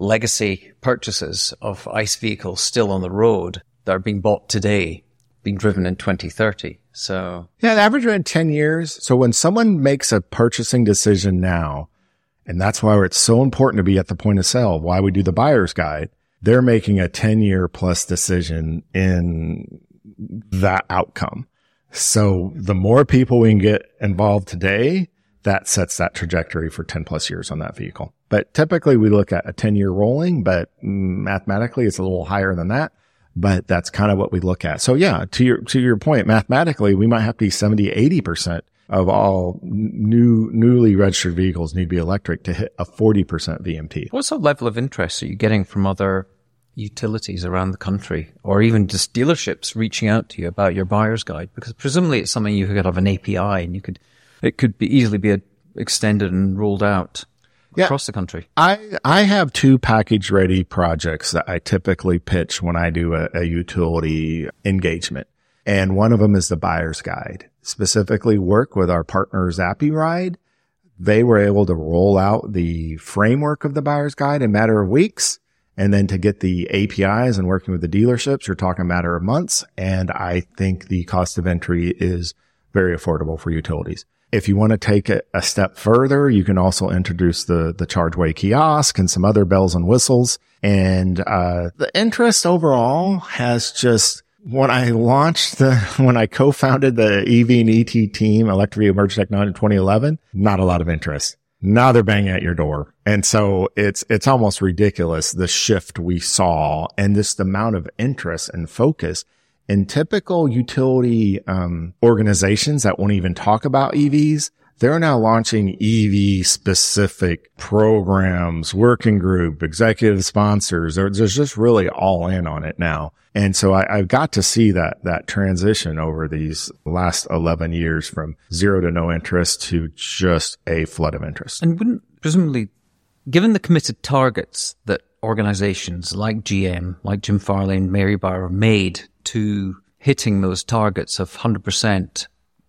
legacy purchases of ICE vehicles still on the road that are being bought today, being driven in 2030. So yeah, the average around 10 years. So when someone makes a purchasing decision now, and that's why it's so important to be at the point of sale, why we do the buyer's guide, they're making a 10 year plus decision in that outcome. So the more people we can get involved today, that sets that trajectory for 10 plus years on that vehicle. But typically we look at a 10 year rolling, but mm, mathematically it's a little higher than that. But that's kind of what we look at. So yeah, to your, to your point, mathematically, we might have to be 70, 80% of all new, newly registered vehicles need to be electric to hit a 40% VMT. What's the level of interest are you getting from other utilities around the country or even just dealerships reaching out to you about your buyer's guide? Because presumably it's something you could have an API and you could, it could be easily be a, extended and rolled out yeah, across the country. I, I have two package ready projects that I typically pitch when I do a, a utility engagement. And one of them is the buyer's guide, specifically work with our partner ZappyRide. They were able to roll out the framework of the buyer's guide in a matter of weeks. And then to get the APIs and working with the dealerships, you're talking a matter of months. And I think the cost of entry is very affordable for utilities. If you want to take it a step further, you can also introduce the, the ChargeWay kiosk and some other bells and whistles. And, uh, the interest overall has just, when I launched the, when I co-founded the EV and ET team, Electric Emerging Technology in 2011, not a lot of interest. Now they're banging at your door. And so it's, it's almost ridiculous the shift we saw and this amount of interest and focus in typical utility um, organizations that won't even talk about EVs, they're now launching EV specific programs, working group, executive sponsors. They're, they're just really all in on it now. And so I, have got to see that, that transition over these last 11 years from zero to no interest to just a flood of interest. And wouldn't presumably, given the committed targets that organizations like GM, like Jim Farley and Mary Barra made to hitting those targets of 100%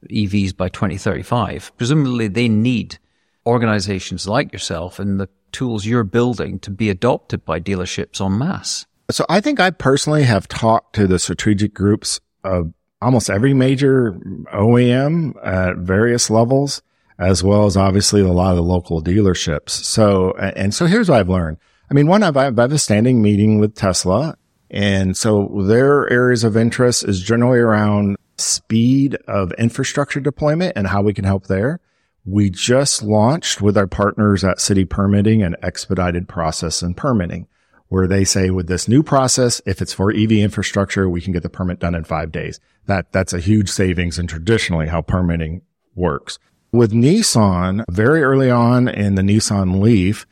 EVs by 2035, presumably they need organizations like yourself and the tools you're building to be adopted by dealerships en masse. So I think I personally have talked to the strategic groups of almost every major OEM at various levels, as well as obviously a lot of the local dealerships. So, and so here's what I've learned. I mean, one, I've, I've a standing meeting with Tesla and so their areas of interest is generally around speed of infrastructure deployment and how we can help there. We just launched with our partners at City Permitting an expedited process and permitting where they say with this new process, if it's for EV infrastructure, we can get the permit done in five days. That, that's a huge savings and traditionally how permitting works. With Nissan, very early on in the Nissan Leaf,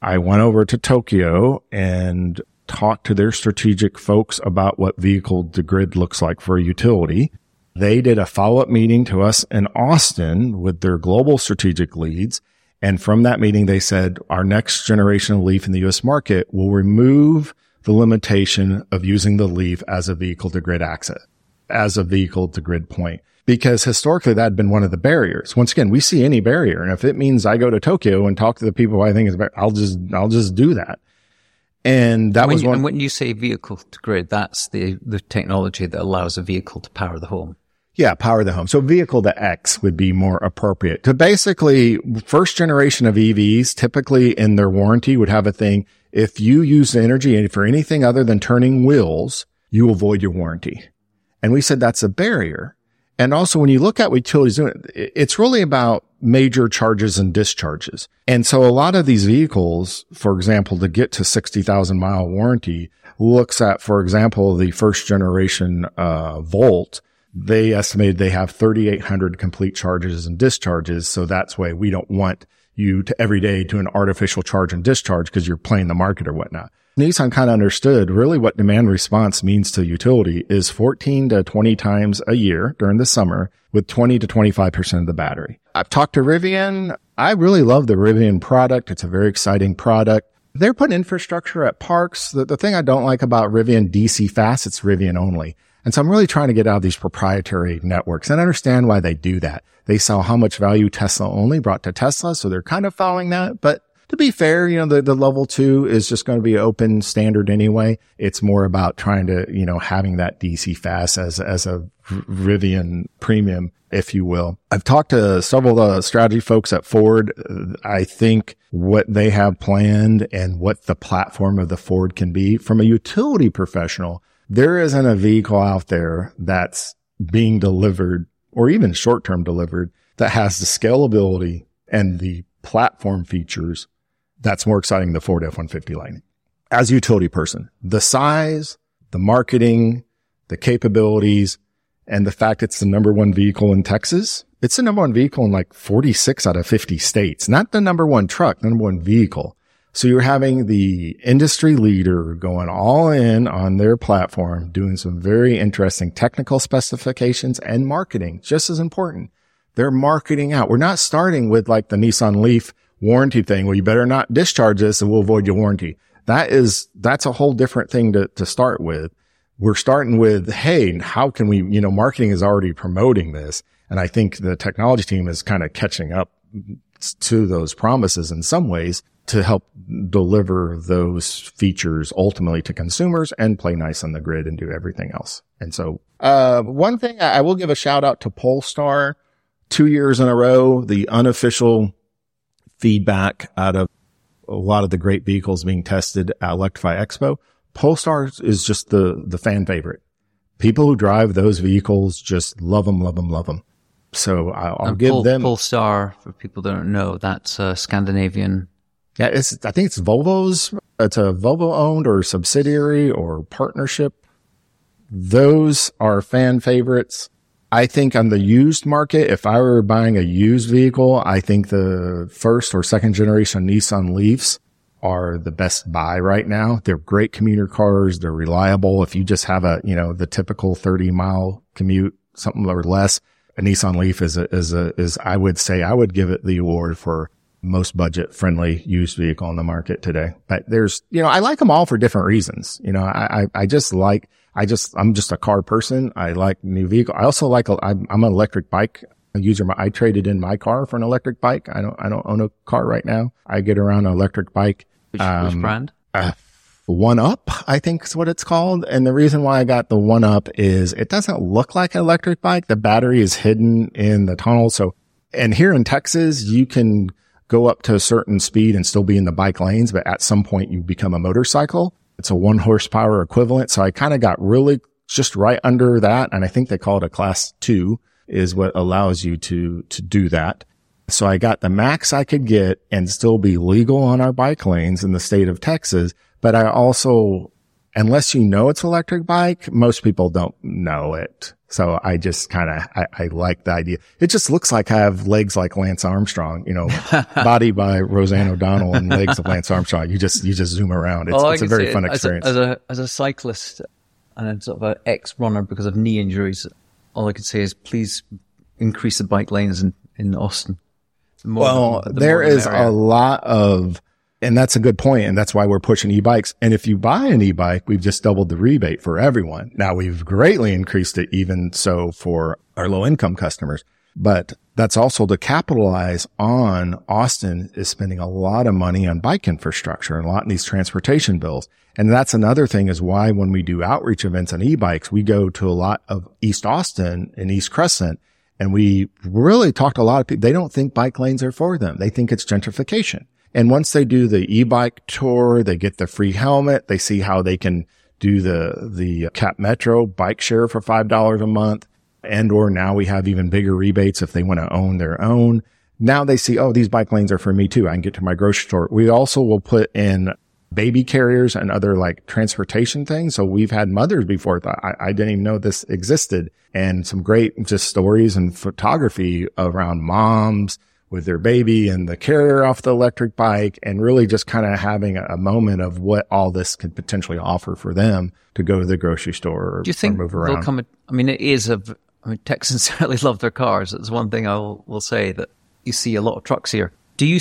I went over to Tokyo and talked to their strategic folks about what vehicle to grid looks like for a utility. They did a follow up meeting to us in Austin with their global strategic leads. And from that meeting, they said our next generation of Leaf in the US market will remove the limitation of using the Leaf as a vehicle to grid access, as a vehicle to grid point. Because historically that had been one of the barriers. Once again, we see any barrier. And if it means I go to Tokyo and talk to the people I think is I'll just, I'll just do that. And that when was you, one. And when you say vehicle to grid, that's the, the technology that allows a vehicle to power the home. Yeah, power the home. So vehicle to X would be more appropriate. To basically first generation of EVs, typically in their warranty would have a thing. If you use the energy for anything other than turning wheels, you will void your warranty. And we said that's a barrier. And also when you look at what utilities doing, it's really about major charges and discharges. And so a lot of these vehicles, for example, to get to 60,000 mile warranty looks at, for example, the first generation, uh, Volt. They estimated they have 3,800 complete charges and discharges. So that's why we don't want you to every day to an artificial charge and discharge because you're playing the market or whatnot. Nissan kind of understood really what demand response means to utility is 14 to 20 times a year during the summer with 20 to 25% of the battery. I've talked to Rivian. I really love the Rivian product. It's a very exciting product. They're putting infrastructure at parks. The, the thing I don't like about Rivian DC fast, it's Rivian only. And so I'm really trying to get out of these proprietary networks and understand why they do that. They saw how much value Tesla only brought to Tesla. So they're kind of following that, but to be fair, you know, the, the level two is just going to be open standard anyway. It's more about trying to, you know, having that DC fast as, as a Rivian premium, if you will. I've talked to several of the strategy folks at Ford. I think what they have planned and what the platform of the Ford can be from a utility professional. There isn't a vehicle out there that's being delivered or even short term delivered that has the scalability and the platform features that's more exciting than the Ford F-150 Lightning. As a utility person, the size, the marketing, the capabilities, and the fact it's the number one vehicle in Texas. It's the number one vehicle in like 46 out of 50 states, not the number one truck, the number one vehicle. So you're having the industry leader going all in on their platform, doing some very interesting technical specifications and marketing, just as important. They're marketing out. We're not starting with like the Nissan Leaf warranty thing. Well, you better not discharge this and we'll void your warranty. That is, that's a whole different thing to, to start with. We're starting with, Hey, how can we, you know, marketing is already promoting this. And I think the technology team is kind of catching up to those promises in some ways to help deliver those features ultimately to consumers and play nice on the grid and do everything else. And so, uh, one thing I will give a shout out to Polestar two years in a row, the unofficial feedback out of a lot of the great vehicles being tested at Electrify Expo. Polestar is just the, the fan favorite. People who drive those vehicles just love them, love them, love them. So I'll, I'll give Pol- them Polestar for people that don't know. That's a Scandinavian. Yeah, it's I think it's Volvo's. It's a Volvo owned or subsidiary or partnership. Those are fan favorites. I think on the used market, if I were buying a used vehicle, I think the first or second generation Nissan Leafs are the best buy right now. They're great commuter cars. They're reliable. If you just have a, you know, the typical 30 mile commute, something or less, a Nissan Leaf is a, is a, is, I would say I would give it the award for most budget friendly used vehicle on the market today. But there's, you know, I like them all for different reasons. You know, I, I, I just like, I just, I'm just a car person. I like new vehicle. I also like, a, I'm, I'm an electric bike user. I traded in my car for an electric bike. I don't, I don't own a car right now. I get around an electric bike. Which, um, which brand? Uh, one up, I think is what it's called. And the reason why I got the one up is it doesn't look like an electric bike. The battery is hidden in the tunnel. So, and here in Texas, you can go up to a certain speed and still be in the bike lanes, but at some point you become a motorcycle. It's a one horsepower equivalent. So I kind of got really just right under that. And I think they call it a class two is what allows you to, to do that. So I got the max I could get and still be legal on our bike lanes in the state of Texas. But I also, unless you know it's electric bike, most people don't know it. So I just kind of, I, I, like the idea. It just looks like I have legs like Lance Armstrong, you know, body by Roseanne O'Donnell and legs of Lance Armstrong. You just, you just zoom around. It's, it's a very fun experience. As a, as a, as a cyclist and sort of an ex runner because of knee injuries, all I can say is please increase the bike lanes in, in Austin. The well, the there is a lot of, and that's a good point, And that's why we're pushing e-bikes. And if you buy an e-bike, we've just doubled the rebate for everyone. Now we've greatly increased it even so for our low income customers, but that's also to capitalize on Austin is spending a lot of money on bike infrastructure and a lot in these transportation bills. And that's another thing is why when we do outreach events on e-bikes, we go to a lot of East Austin and East Crescent and we really talked to a lot of people. They don't think bike lanes are for them. They think it's gentrification. And once they do the e-bike tour, they get the free helmet. They see how they can do the, the Cap Metro bike share for $5 a month. And or now we have even bigger rebates if they want to own their own. Now they see, oh, these bike lanes are for me too. I can get to my grocery store. We also will put in baby carriers and other like transportation things. So we've had mothers before that I, I, didn't even know this existed and some great just stories and photography around moms with their baby and the carrier off the electric bike and really just kind of having a, moment of what all this could potentially offer for them to go to the grocery store or, Do you think move around. They'll come, I mean, it is a, I mean, Texans certainly love their cars. It's one thing I will, will say that you see a lot of trucks here. Do you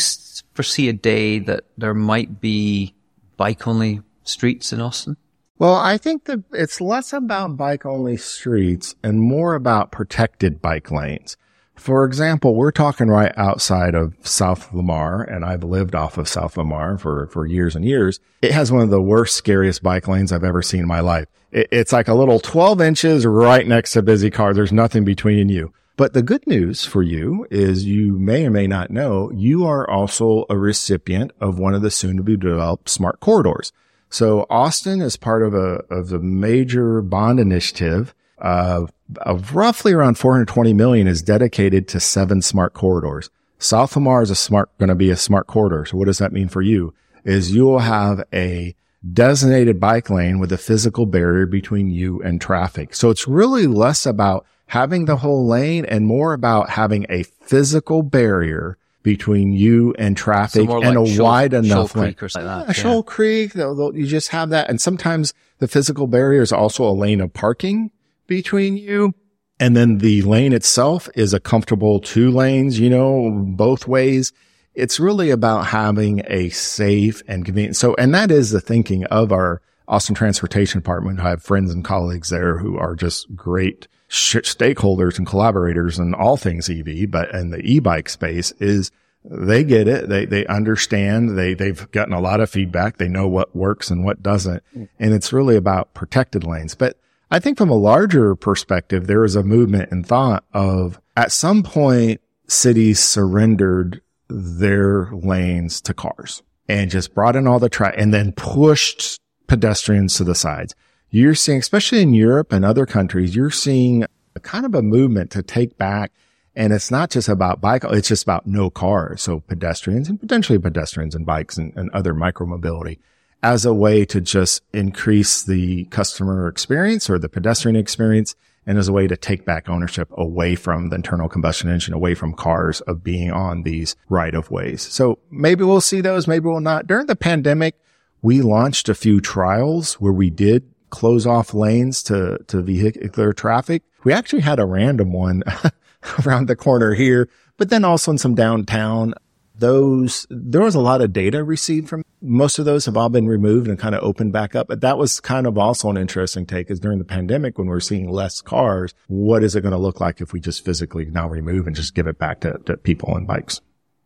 foresee a day that there might be bike only streets in Austin? Well, I think that it's less about bike only streets and more about protected bike lanes. For example, we're talking right outside of South Lamar, and I've lived off of South Lamar for, for years and years. It has one of the worst, scariest bike lanes I've ever seen in my life. It, it's like a little 12 inches right next to busy car. There's nothing between you. But the good news for you is you may or may not know you are also a recipient of one of the soon to be developed smart corridors. So Austin is part of a, of the major bond initiative of, of roughly around 420 million is dedicated to seven smart corridors. South Lamar is a smart, going to be a smart corridor. So what does that mean for you? Is you will have a designated bike lane with a physical barrier between you and traffic. So it's really less about having the whole lane and more about having a physical barrier between you and traffic so and like a Shoal, wide enough Shoal lane. Creek or something like that. Yeah, Shoal Creek, they'll, they'll, you just have that. And sometimes the physical barrier is also a lane of parking between you. And then the lane itself is a comfortable two lanes, you know, both ways. It's really about having a safe and convenient. So, and that is the thinking of our Austin Transportation Department. I have friends and colleagues there who are just great stakeholders and collaborators in all things EV, but in the e-bike space is they get it. They, they understand. They, they've gotten a lot of feedback. They know what works and what doesn't. Mm. And it's really about protected lanes. But I think from a larger perspective, there is a movement and thought of at some point cities surrendered their lanes to cars and just brought in all the traffic and then pushed pedestrians to the sides you're seeing, especially in Europe and other countries, you're seeing a kind of a movement to take back. And it's not just about bike. It's just about no cars. So pedestrians and potentially pedestrians and bikes and, and other micromobility as a way to just increase the customer experience or the pedestrian experience and as a way to take back ownership away from the internal combustion engine, away from cars of being on these right of ways. So maybe we'll see those, maybe we'll not. During the pandemic, we launched a few trials where we did close off lanes to, to vehicular traffic. We actually had a random one around the corner here, but then also in some downtown. Those, there was a lot of data received from most of those have all been removed and kind of opened back up. But that was kind of also an interesting take is during the pandemic when we're seeing less cars, what is it going to look like if we just physically now remove and just give it back to, to people and bikes?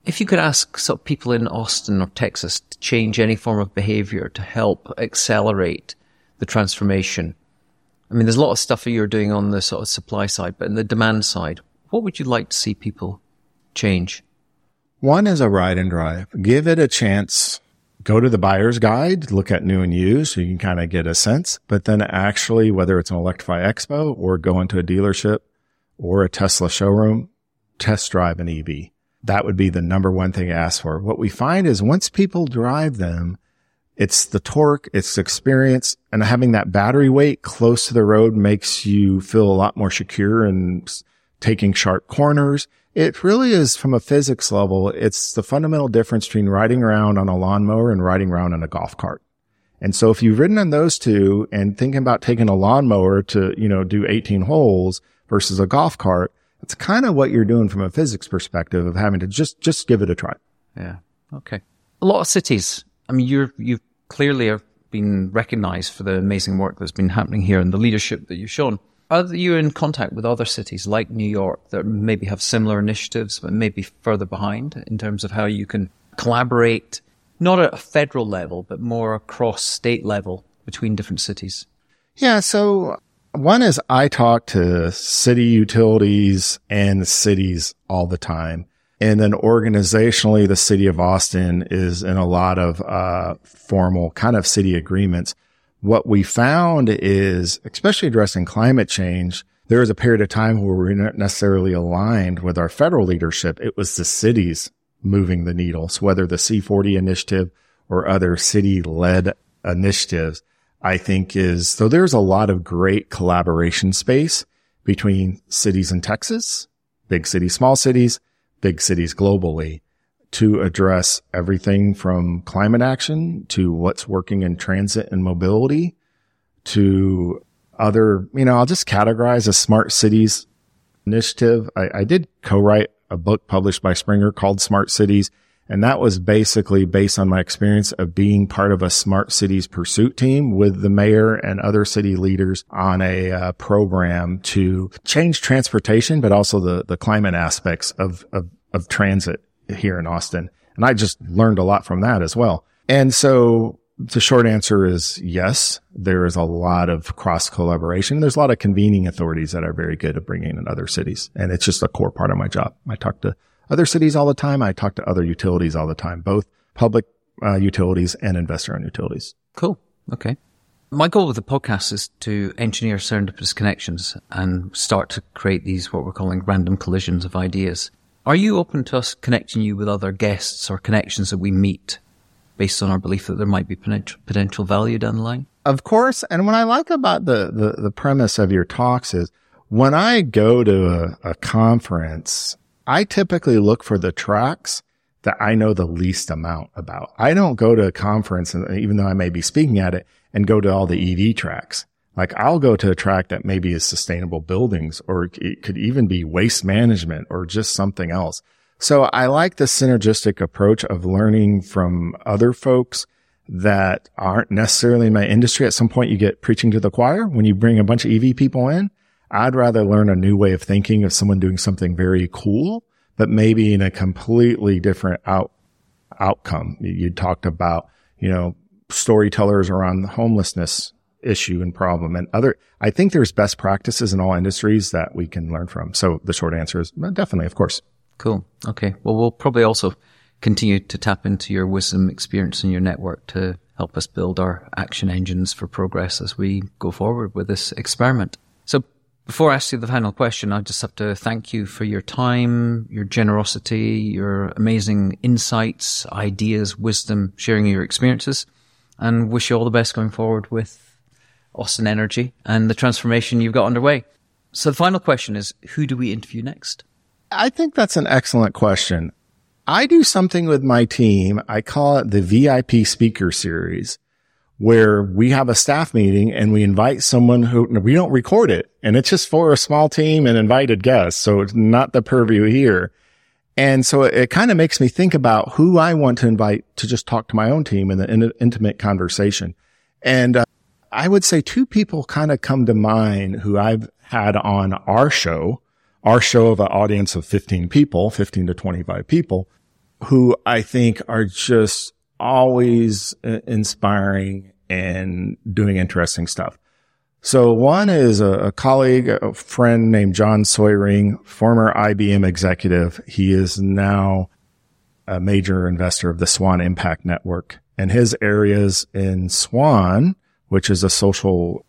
If you could ask sort of people in Austin or Texas to change any form of behavior to help accelerate the transformation? I mean, there's a lot of stuff that you're doing on the sort of supply side, but in the demand side, what would you like to see people change? One is a ride and drive. Give it a chance go to the buyer's guide, look at new and used so you can kind of get a sense. But then actually, whether it's an Electrify Expo or go into a dealership or a Tesla showroom, test drive an EV. That would be the number one thing to ask for. What we find is once people drive them, it's the torque, it's experience and having that battery weight close to the road makes you feel a lot more secure and taking sharp corners. It really is from a physics level. It's the fundamental difference between riding around on a lawnmower and riding around on a golf cart. And so if you've ridden on those two and thinking about taking a lawnmower to, you know, do 18 holes versus a golf cart, it's kind of what you're doing from a physics perspective of having to just, just give it a try. Yeah. Okay. A lot of cities. I mean, you're, you've clearly have been recognized for the amazing work that's been happening here and the leadership that you've shown. Are you in contact with other cities like New York that maybe have similar initiatives, but maybe further behind in terms of how you can collaborate, not at a federal level, but more across state level between different cities? Yeah. So one is I talk to city utilities and cities all the time. And then organizationally, the city of Austin is in a lot of, uh, formal kind of city agreements. What we found is, especially addressing climate change, there was a period of time where we weren't necessarily aligned with our federal leadership. It was the cities moving the needle. So whether the C40 initiative or other city led initiatives, I think is, so there's a lot of great collaboration space between cities in Texas, big cities, small cities, big cities globally to address everything from climate action to what's working in transit and mobility to other, you know, I'll just categorize a smart cities initiative. I, I did co-write a book published by Springer called Smart Cities. And that was basically based on my experience of being part of a smart cities pursuit team with the mayor and other city leaders on a uh, program to change transportation, but also the, the climate aspects of, of, of transit here in Austin. And I just learned a lot from that as well. And so the short answer is yes, there is a lot of cross collaboration. There's a lot of convening authorities that are very good at bringing in other cities. And it's just a core part of my job. I talk to other cities all the time. I talk to other utilities all the time, both public uh, utilities and investor owned utilities. Cool. Okay. My goal with the podcast is to engineer serendipitous connections and start to create these, what we're calling random collisions of ideas. Are you open to us connecting you with other guests or connections that we meet based on our belief that there might be potential value down the line? Of course. And what I like about the, the, the premise of your talks is when I go to a, a conference, I typically look for the tracks that I know the least amount about. I don't go to a conference, even though I may be speaking at it, and go to all the EV tracks. Like I'll go to a track that maybe is sustainable buildings or it could even be waste management or just something else. So I like the synergistic approach of learning from other folks that aren't necessarily in my industry. At some point you get preaching to the choir when you bring a bunch of EV people in. I'd rather learn a new way of thinking of someone doing something very cool, but maybe in a completely different out outcome. You talked about, you know, storytellers around homelessness issue and problem and other, I think there's best practices in all industries that we can learn from. So the short answer is uh, definitely, of course. Cool. Okay. Well, we'll probably also continue to tap into your wisdom, experience, and your network to help us build our action engines for progress as we go forward with this experiment. So before I ask you the final question, I just have to thank you for your time, your generosity, your amazing insights, ideas, wisdom, sharing your experiences, and wish you all the best going forward with Austin Energy and the transformation you've got underway. So the final question is, who do we interview next? I think that's an excellent question. I do something with my team. I call it the VIP speaker series where we have a staff meeting and we invite someone who we don't record it and it's just for a small team and invited guests. So it's not the purview here. And so it, it kind of makes me think about who I want to invite to just talk to my own team in an intimate conversation. And uh, I would say two people kind of come to mind who I've had on our show, our show of an audience of 15 people, 15 to 25 people who I think are just always uh, inspiring and doing interesting stuff. So one is a, a, colleague, a friend named John Soyring, former IBM executive. He is now a major investor of the Swan Impact Network. And his areas in Swan, which is a social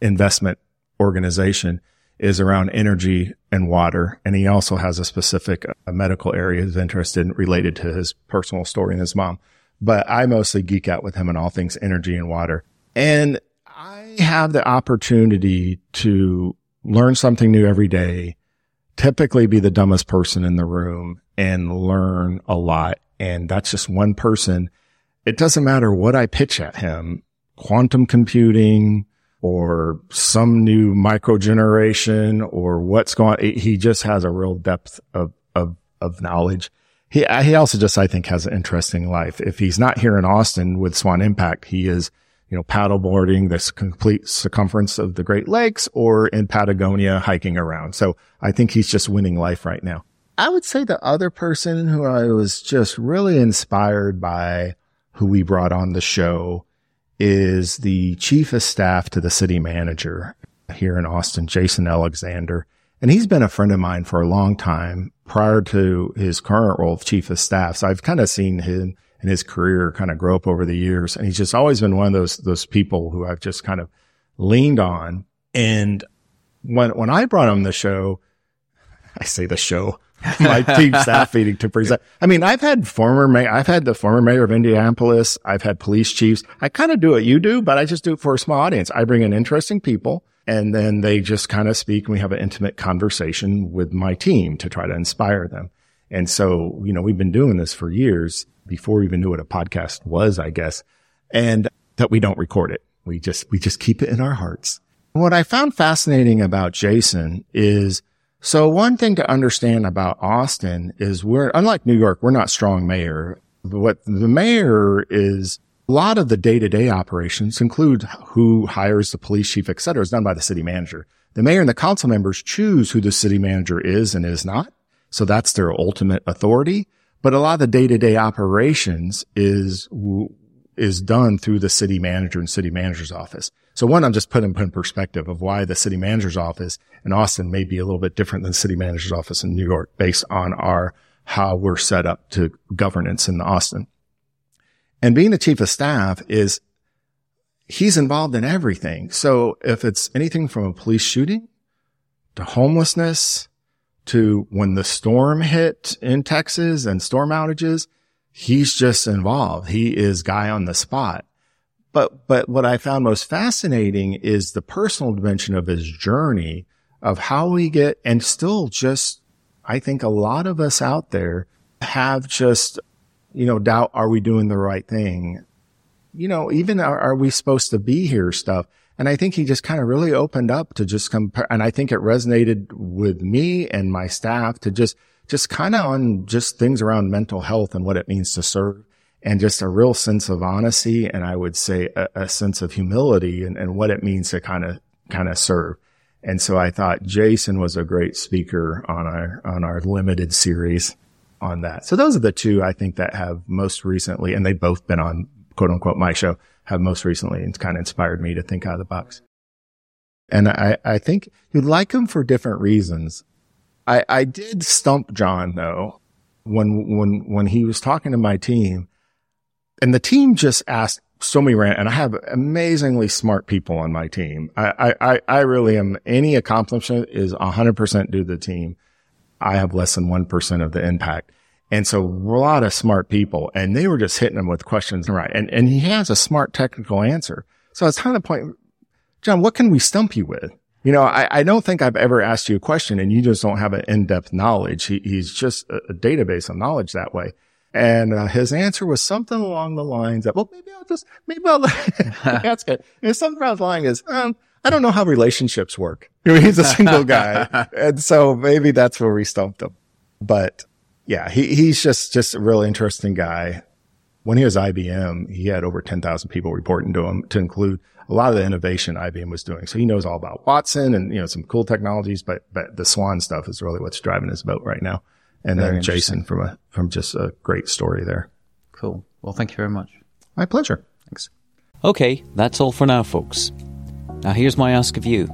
investment organization, is around energy and water. And he also has a specific uh, medical area he's interested in related to his personal story and his mom. But I mostly geek out with him on all things energy and water. And I have the opportunity to learn something new every day, typically be the dumbest person in the room and learn a lot. And that's just one person. It doesn't matter what I pitch at him, quantum computing or some new micro generation or what's going He just has a real depth of, of, of knowledge. He, he also just, I think, has an interesting life. If he's not here in Austin with Swan Impact, he is you know, paddleboarding this complete circumference of the Great Lakes or in Patagonia hiking around. So I think he's just winning life right now. I would say the other person who I was just really inspired by who we brought on the show is the chief of staff to the city manager here in Austin, Jason Alexander. And he's been a friend of mine for a long time prior to his current role of chief of staff. So I've kind of seen him and his career kind of grow up over the years. And he's just always been one of those, those people who I've just kind of leaned on. And when, when I brought him the show, I say the show, my team staff meeting to present. I mean, I've had former mayor, I've had the former mayor of Indianapolis. I've had police chiefs. I kind of do what you do, but I just do it for a small audience. I bring in interesting people and then they just kind of speak and we have an intimate conversation with my team to try to inspire them. And so, you know, we've been doing this for years before we even knew what a podcast was, I guess, and that we don't record it. We just, we just keep it in our hearts. What I found fascinating about Jason is, so one thing to understand about Austin is we're, unlike New York, we're not strong mayor. What the mayor is, a lot of the day to day operations include who hires the police chief, et cetera, is done by the city manager. The mayor and the council members choose who the city manager is and is not. So that's their ultimate authority. But a lot of the day to day operations is, is done through the city manager and city manager's office. So one, I'm just putting in perspective of why the city manager's office in Austin may be a little bit different than city manager's office in New York based on our, how we're set up to governance in Austin. And being the chief of staff is he's involved in everything. So if it's anything from a police shooting to homelessness to when the storm hit in Texas and storm outages, he's just involved. He is guy on the spot. But, but what I found most fascinating is the personal dimension of his journey of how we get and still just, I think a lot of us out there have just, you know, doubt, are we doing the right thing? You know, even are, are we supposed to be here stuff? And I think he just kind of really opened up to just compare. And I think it resonated with me and my staff to just, just kind of on just things around mental health and what it means to serve and just a real sense of honesty. And I would say a, a sense of humility and, and what it means to kind of, kind of serve. And so I thought Jason was a great speaker on our, on our limited series on that. So those are the two I think that have most recently, and they've both been on quote unquote my show have most recently and kind of inspired me to think out of the box. And I, I think you'd like them for different reasons. I, I did stump John though when, when, when he was talking to my team and the team just asked so many rant and I have amazingly smart people on my team. I, I, I really am any accomplishment is hundred percent due to the team. I have less than 1% of the impact. And so a lot of smart people and they were just hitting him with questions. Right. And, and he has a smart technical answer. So it's kind of the point, John, what can we stump you with? You know, I, I don't think I've ever asked you a question and you just don't have an in-depth knowledge. He, he's just a, a, database of knowledge that way. And uh, his answer was something along the lines of, well, maybe I'll just, maybe I'll, that's good. And something along the line is, um, I don't know how relationships work. He's a single guy. and so maybe that's where we stumped him. But yeah, he, he's just, just a really interesting guy. When he was IBM, he had over 10,000 people reporting to him to include a lot of the innovation IBM was doing. So he knows all about Watson and, you know, some cool technologies, but, but the Swan stuff is really what's driving his boat right now. And then Jason from a, from just a great story there. Cool. Well, thank you very much. My pleasure. Thanks. Okay. That's all for now, folks. Now here's my ask of you.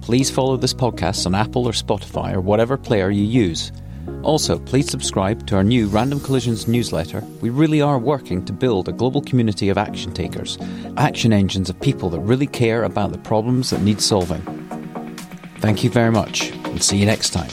Please follow this podcast on Apple or Spotify or whatever player you use Also, please subscribe to our new Random Collisions newsletter. We really are working to build a global community of action takers, action engines of people that really care about the problems that need solving. Thank you very much, and see you next time.